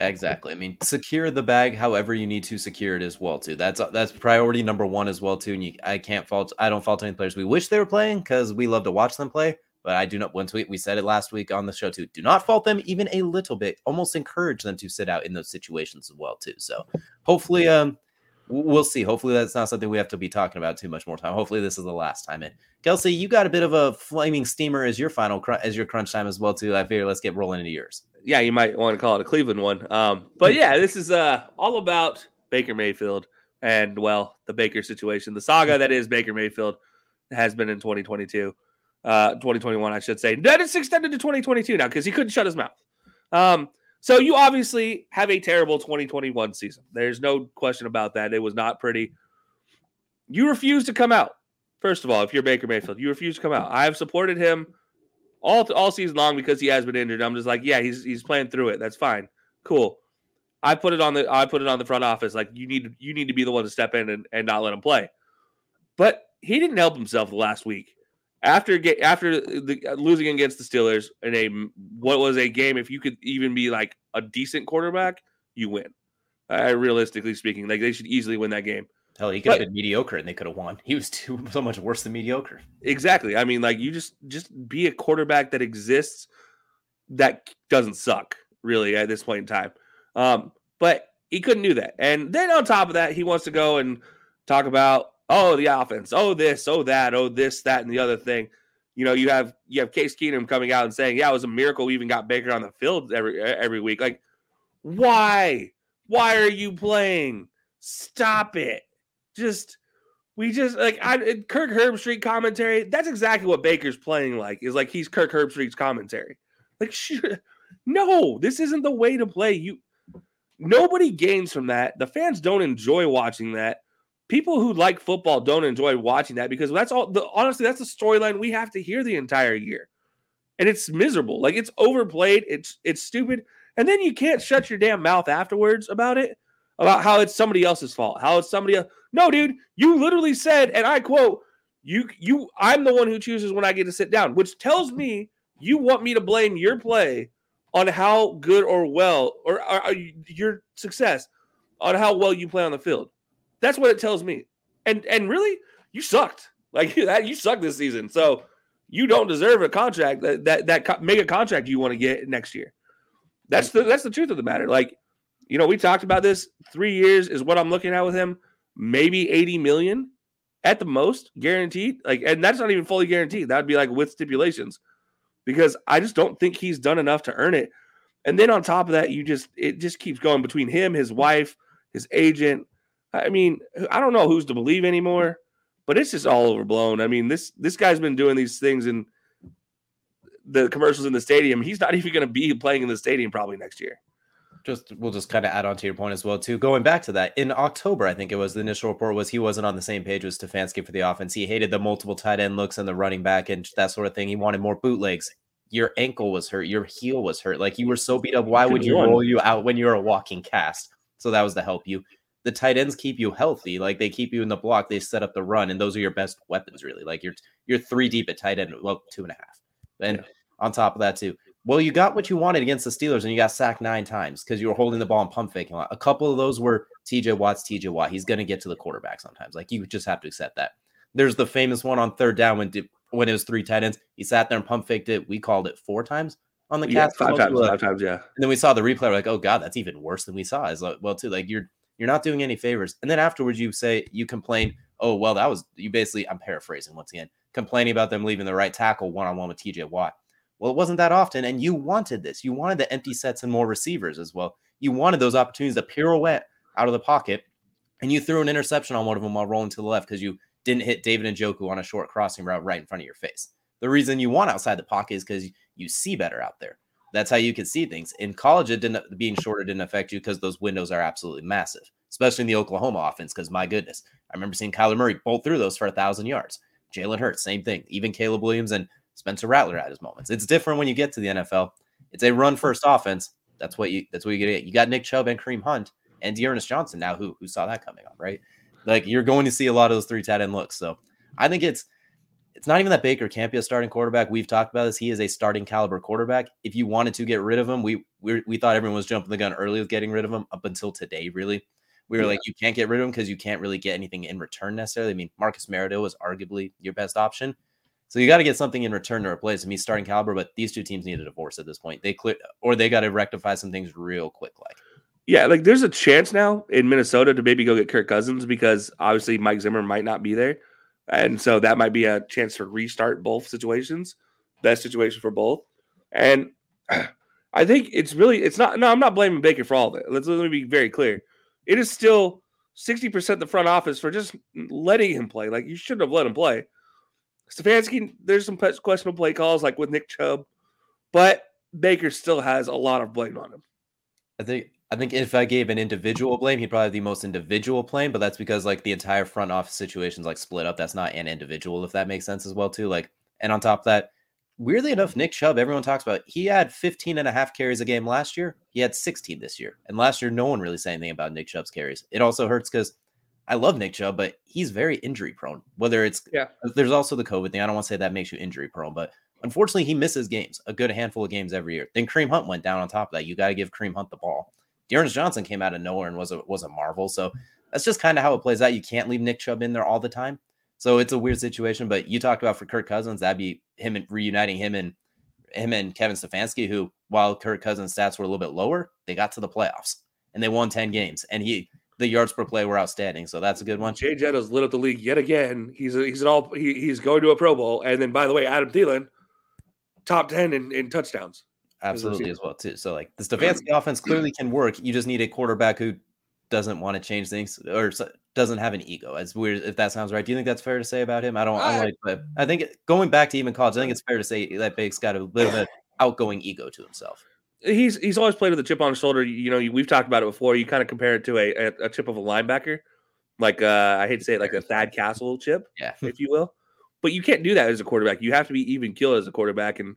Exactly. I mean, secure the bag however you need to secure it as well too. That's uh, that's priority number one as well too. And you, I can't fault. I don't fault any players. We wish they were playing because we love to watch them play. But I do not. Once we we said it last week on the show too. Do not fault them even a little bit. Almost encourage them to sit out in those situations as well too. So hopefully, um, we'll see. Hopefully, that's not something we have to be talking about too much more time. Hopefully, this is the last time. And Kelsey, you got a bit of a flaming steamer as your final cr- as your crunch time as well too. I figure let's get rolling into yours. yeah, you might want to call it a Cleveland one. Um, but yeah, this is uh all about Baker Mayfield and well, the Baker situation, the saga that is Baker Mayfield has been in 2022, uh, 2021, I should say. That is extended to 2022 now because he couldn't shut his mouth. Um, so you obviously have a terrible 2021 season. There's no question about that. It was not pretty. You refuse to come out. First of all, if you're Baker Mayfield, you refuse to come out. I have supported him all all season long because he has been injured. I'm just like, yeah, he's he's playing through it. That's fine, cool. I put it on the I put it on the front office. Like you need you need to be the one to step in and, and not let him play. But he didn't help himself the last week after get after the uh, losing against the Steelers in a what was a game. If you could even be like a decent quarterback, you win. Uh, realistically speaking, like they should easily win that game. Hell, he could have been mediocre and they could have won. He was too so much worse than mediocre. Exactly. I mean, like you just just be a quarterback that exists that doesn't suck really at this point in time. Um, but he couldn't do that. And then on top of that, he wants to go and talk about oh the offense, oh this, oh that, oh this, that, and the other thing. You know, you have you have Case Keenum coming out and saying, "Yeah, it was a miracle we even got Baker on the field every every week." Like, why? Why are you playing? Stop it! Just we just like I Kirk Herbstreit commentary. That's exactly what Baker's playing like. Is like he's Kirk Herbstreit's commentary. Like, no, this isn't the way to play. You nobody gains from that. The fans don't enjoy watching that. People who like football don't enjoy watching that because that's all the honestly, that's the storyline we have to hear the entire year. And it's miserable. Like it's overplayed, it's it's stupid. And then you can't shut your damn mouth afterwards about it, about how it's somebody else's fault, how it's somebody else. No, dude, you literally said, and I quote, you you I'm the one who chooses when I get to sit down, which tells me you want me to blame your play on how good or well or, or, or, your success on how well you play on the field. That's what it tells me. And and really, you sucked. Like that, you suck this season. So you don't deserve a contract that that that mega contract you want to get next year. That's the that's the truth of the matter. Like, you know, we talked about this. Three years is what I'm looking at with him. Maybe 80 million at the most, guaranteed. Like, and that's not even fully guaranteed. That would be like with stipulations because I just don't think he's done enough to earn it. And then on top of that, you just it just keeps going between him, his wife, his agent. I mean, I don't know who's to believe anymore, but it's just all overblown. I mean, this this guy's been doing these things in the commercials in the stadium. He's not even going to be playing in the stadium probably next year just we'll just kind of add on to your point as well too. Going back to that, in October, I think it was the initial report was he wasn't on the same page with Stefanski for the offense. He hated the multiple tight end looks and the running back and that sort of thing. He wanted more bootlegs. Your ankle was hurt. Your heel was hurt. Like you were so beat up. Why would you roll you out when you're a walking cast? So that was to help you. The tight ends keep you healthy. Like they keep you in the block. They set up the run, and those are your best weapons, really. Like you're you're three deep at tight end. Well, two and a half. And yeah. on top of that, too, well, you got what you wanted against the Steelers, and you got sacked nine times because you were holding the ball and pump faking a lot. A couple of those were TJ Watt's TJ Watt. He's going to get to the quarterback sometimes. Like you just have to accept that. There's the famous one on third down when when it was three tight ends. He sat there and pump faked it. We called it four times on the yeah, five times, five times, yeah. And then we saw the replay. We're like, oh god, that's even worse than we saw. Is like, well, too, like you're you're not doing any favors. And then afterwards, you say you complain. Oh well, that was you basically. I'm paraphrasing once again, complaining about them leaving the right tackle one on one with TJ Watt. Well, it wasn't that often, and you wanted this. You wanted the empty sets and more receivers as well. You wanted those opportunities to pirouette out of the pocket, and you threw an interception on one of them while rolling to the left because you didn't hit David Njoku on a short crossing route right in front of your face. The reason you want outside the pocket is because you see better out there. That's how you can see things. In college, it didn't being shorter didn't affect you because those windows are absolutely massive, especially in the Oklahoma offense. Because my goodness, I remember seeing Kyler Murray bolt through those for a thousand yards. Jalen Hurts, same thing. Even Caleb Williams and Spencer Rattler at his moments. It's different when you get to the NFL. It's a run first offense. That's what you that's what you get. You got Nick Chubb and Kareem Hunt and D'Ernest Johnson now who who saw that coming up, right? Like you're going to see a lot of those three tight end looks. So I think it's it's not even that Baker can't be a starting quarterback. We've talked about this. He is a starting caliber quarterback. If you wanted to get rid of him, we we, we thought everyone was jumping the gun early with getting rid of him up until today, really. We were yeah. like, you can't get rid of him because you can't really get anything in return necessarily. I mean, Marcus Mariota was arguably your best option. So you got to get something in return to replace him. He's starting caliber, but these two teams need a divorce at this point. They clear or they got to rectify some things real quick. Like, yeah, like there's a chance now in Minnesota to maybe go get Kirk Cousins because obviously Mike Zimmer might not be there, and so that might be a chance to restart both situations. Best situation for both, and I think it's really it's not. No, I'm not blaming Baker for all of it. Let's let me be very clear. It is still sixty percent the front office for just letting him play. Like you shouldn't have let him play. Stefanski, there's some questionable play calls like with Nick Chubb, but Baker still has a lot of blame on him. I think I think if I gave an individual blame, he'd probably be the most individual blame, but that's because like the entire front office situation's like split up. That's not an individual, if that makes sense as well, too. Like, and on top of that, weirdly enough, Nick Chubb, everyone talks about, he had 15 and a half carries a game last year. He had 16 this year. And last year, no one really said anything about Nick Chubb's carries. It also hurts because I love Nick Chubb, but he's very injury prone. Whether it's yeah, there's also the COVID thing. I don't want to say that makes you injury prone, but unfortunately, he misses games, a good handful of games every year. Then Kareem Hunt went down on top of that. You got to give Kareem Hunt the ball. D'Ernest Johnson came out of nowhere and was a was a marvel. So that's just kind of how it plays out. You can't leave Nick Chubb in there all the time. So it's a weird situation. But you talked about for Kirk Cousins, that'd be him and reuniting him and him and Kevin Stefanski, who while Kirk Cousins' stats were a little bit lower, they got to the playoffs and they won 10 games. And he the yards per play were outstanding. So that's a good one. Jay Jetto's lit up the league yet again. He's a, he's an all he, he's going to a Pro Bowl. And then by the way, Adam Thielen, top 10 in, in touchdowns. Absolutely as well too. So like the Stefanski offense clearly can work. You just need a quarterback who doesn't want to change things or doesn't have an ego. As weird if that sounds right. Do you think that's fair to say about him? I don't. I, like, but I think going back to even college, I think it's fair to say that Bake's got a little bit outgoing ego to himself. He's he's always played with a chip on his shoulder. You know, we've talked about it before. You kind of compare it to a, a, a chip of a linebacker, like uh, I hate to say it, like a Thad Castle chip, yeah, if you will. But you can't do that as a quarterback. You have to be even kill as a quarterback, and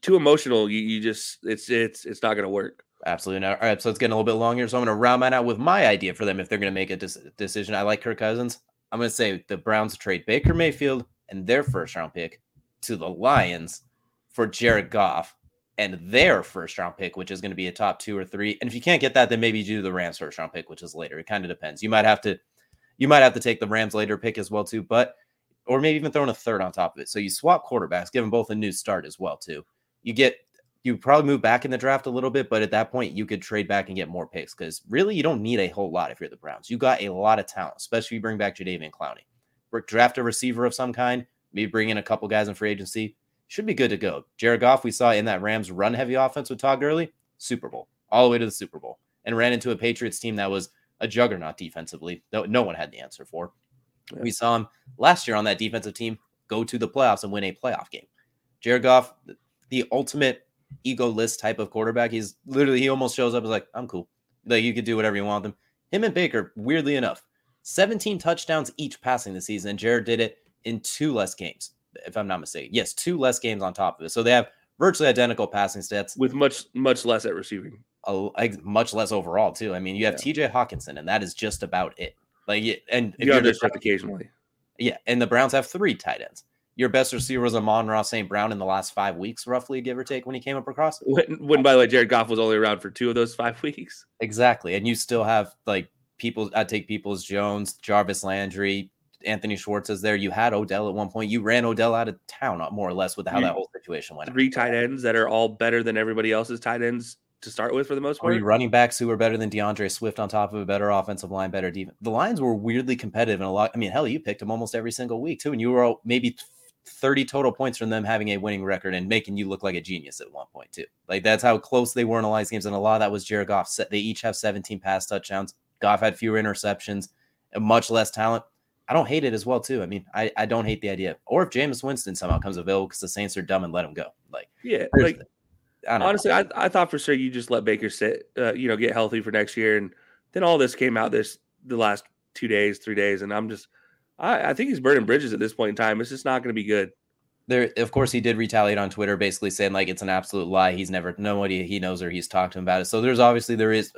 too emotional, you, you just it's it's it's not going to work. Absolutely. Not. All right, so it's getting a little bit longer, so I'm going to round that out with my idea for them if they're going to make a decision. I like Kirk Cousins. I'm going to say the Browns trade Baker Mayfield and their first round pick to the Lions for Jared Goff and their first round pick, which is going to be a top two or three. And if you can't get that, then maybe do the Rams first round pick, which is later. It kind of depends. You might have to, you might have to take the Rams later pick as well too, but or maybe even throw in a third on top of it. So you swap quarterbacks, give them both a new start as well too you get you probably move back in the draft a little bit, but at that point you could trade back and get more picks because really you don't need a whole lot if you're the Browns. You got a lot of talent, especially if you bring back Jadeveon Clowney. Draft a receiver of some kind, maybe bring in a couple guys in free agency. Should be good to go. Jared Goff, we saw in that Rams run heavy offense with Todd Gurley, Super Bowl, all the way to the Super Bowl, and ran into a Patriots team that was a juggernaut defensively that no one had the answer for. Yeah. We saw him last year on that defensive team go to the playoffs and win a playoff game. Jared Goff, the ultimate ego list type of quarterback. He's literally he almost shows up as like, I'm cool. Like you could do whatever you want with him. Him and Baker, weirdly enough, 17 touchdowns each passing the season. And Jared did it in two less games, if I'm not mistaken. Yes, two less games on top of it. So they have virtually identical passing stats with much much less at receiving. A, much less overall too. I mean, you have yeah. T.J. Hockenson, and that is just about it. Like, and if you you're just occasionally, yeah. And the Browns have three tight ends your best receiver was Amon-Ra St. Brown in the last five weeks, roughly, give or take, when he came up across. When, when, by the way, Jared Goff was only around for two of those five weeks. Exactly. And you still have like people, I'd take Peoples Jones, Jarvis Landry, Anthony Schwartz is there. You had Odell at one point. You ran Odell out of town, uh, more or less, with how that whole situation went. Three tight ends that are all better than everybody else's tight ends to start with for the most part. Or running backs who were better than D'Andre Swift on top of a better offensive line, better defense. The Lions were weirdly competitive and a lot. I mean, hell, you picked them almost every single week too, and you were maybe 30 total points from them having a winning record and making you look like a genius at one point too. Like that's how close they were in the last games, and a lot of that was Jared Goff. They each have 17 pass touchdowns. Goff had fewer interceptions and much less talent. I don't hate it as well too. I mean, I, I don't hate the idea. Or if Jameis Winston somehow comes available because the Saints are dumb and let him go. Like yeah, like I honestly, I, I thought for sure you just let Baker sit, uh, you know, get healthy for next year, and then all this came out this the last two days, three days, and I'm just I, I think he's burning bridges at this point in time. It's just not going to be good. There, of course, he did retaliate on Twitter, basically saying like it's an absolute lie. He's never nobody he knows or he's talked to him about it. So there's obviously there is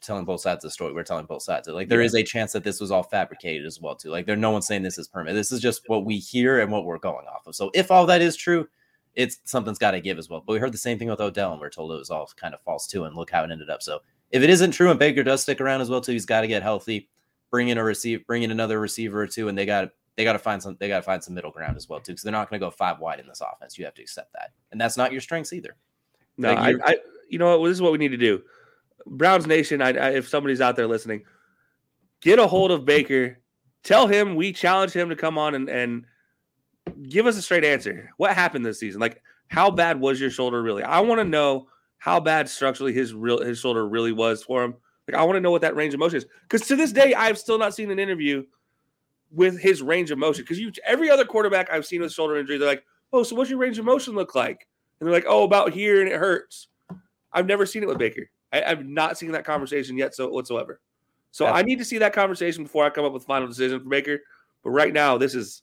telling both sides of the story. We're telling both sides. Like there yeah. is a chance that this was all fabricated as well too. Like there, no one's saying this is permanent. This is just what we hear and what we're going off of. So if all that is true, it's something's got to give as well. But we heard the same thing with Odell, and we're told it was all kind of false too. And look how it ended up. So if it isn't true, and Baker does stick around as well too, he's got to get healthy. Bring in a receive, bring in another receiver or two, and they got they got to find some they got to find some middle ground as well too because they're not going to go five wide in this offense. You have to accept that. And that's not your strengths either. No like I, I, you know what? This is what we need to do. Browns nation I, I, if somebody's out there listening get a hold of baker. Tell him we challenge him to come on and, and give us a straight answer. What happened this season? Like how bad was your shoulder really? I want to know how bad structurally his real his shoulder really was for him like i want to know what that range of motion is because to this day i've still not seen an interview with his range of motion. Because you every other quarterback I've seen with shoulder injury, they're like, oh, so what's your range of motion look like? And they're like, oh, about here and it hurts. I've never seen it with Baker. I, have not seen that conversation yet, so whatsoever. So I need to see that conversation before I come up with final decision for Baker. But right now, this is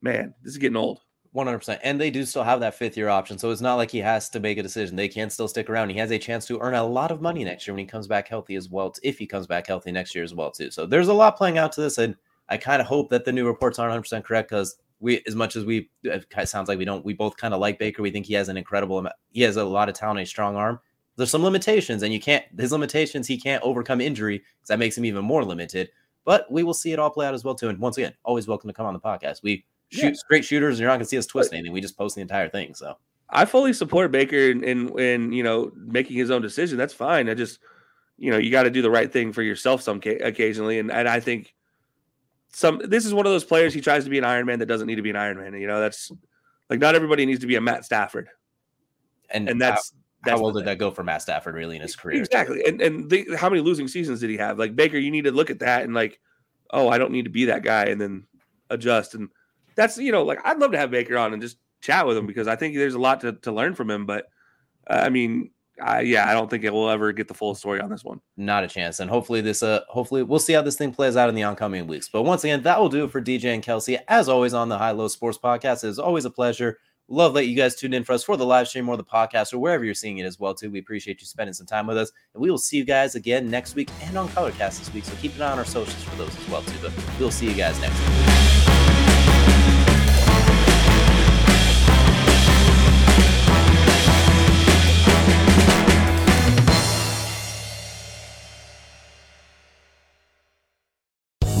man, this is getting old. 100%. And they do still have that fifth year option. So it's not like he has to make a decision. They can still stick around. He has a chance to earn a lot of money next year when he comes back healthy as well, if he comes back healthy next year as well, too. So there's a lot playing out to this. And I kind of hope that the new reports aren't 100% correct because we, as much as we, uh, it kind of sounds like we don't, we both kind of like Baker. We think he has an incredible, he has a lot of talent, a strong arm. There's some limitations, and you can't, his limitations, he can't overcome injury because that makes him even more limited. But we will see it all play out as well, too. And once again, always welcome to come on the podcast. We, shoot yeah. straight shooters, and you're not gonna see us twist anything. We just post the entire thing. So I fully support Baker in in, in you know making his own decision. That's fine. I just you know you got to do the right thing for yourself some occasionally, and and I think some this is one of those players he tries to be an Iron Man that doesn't need to be an Iron Man. You know that's like not everybody needs to be a Matt Stafford, and and that's. How, that's how well did that go for Matt Stafford really in his career? Exactly. And and the, how many losing seasons did he have? Like Baker, you need to look at that and like, oh, I don't need to be that guy, and then adjust. And that's you know like I'd love to have Baker on and just chat with him because I think there's a lot to, to learn from him. But uh, I mean, I, yeah, I don't think it will ever get the full story on this one. Not a chance. And hopefully this, uh, hopefully we'll see how this thing plays out in the oncoming weeks. But once again, that will do it for DJ and Kelsey. As always on the High Low Sports Podcast, it is always a pleasure. Love that you guys tuned in for us for the live stream or the podcast or wherever you're seeing it as well too. We appreciate you spending some time with us, and we will see you guys again next week and on Colorcast this week. So keep an eye on our socials for those as well too. But we'll see you guys next week.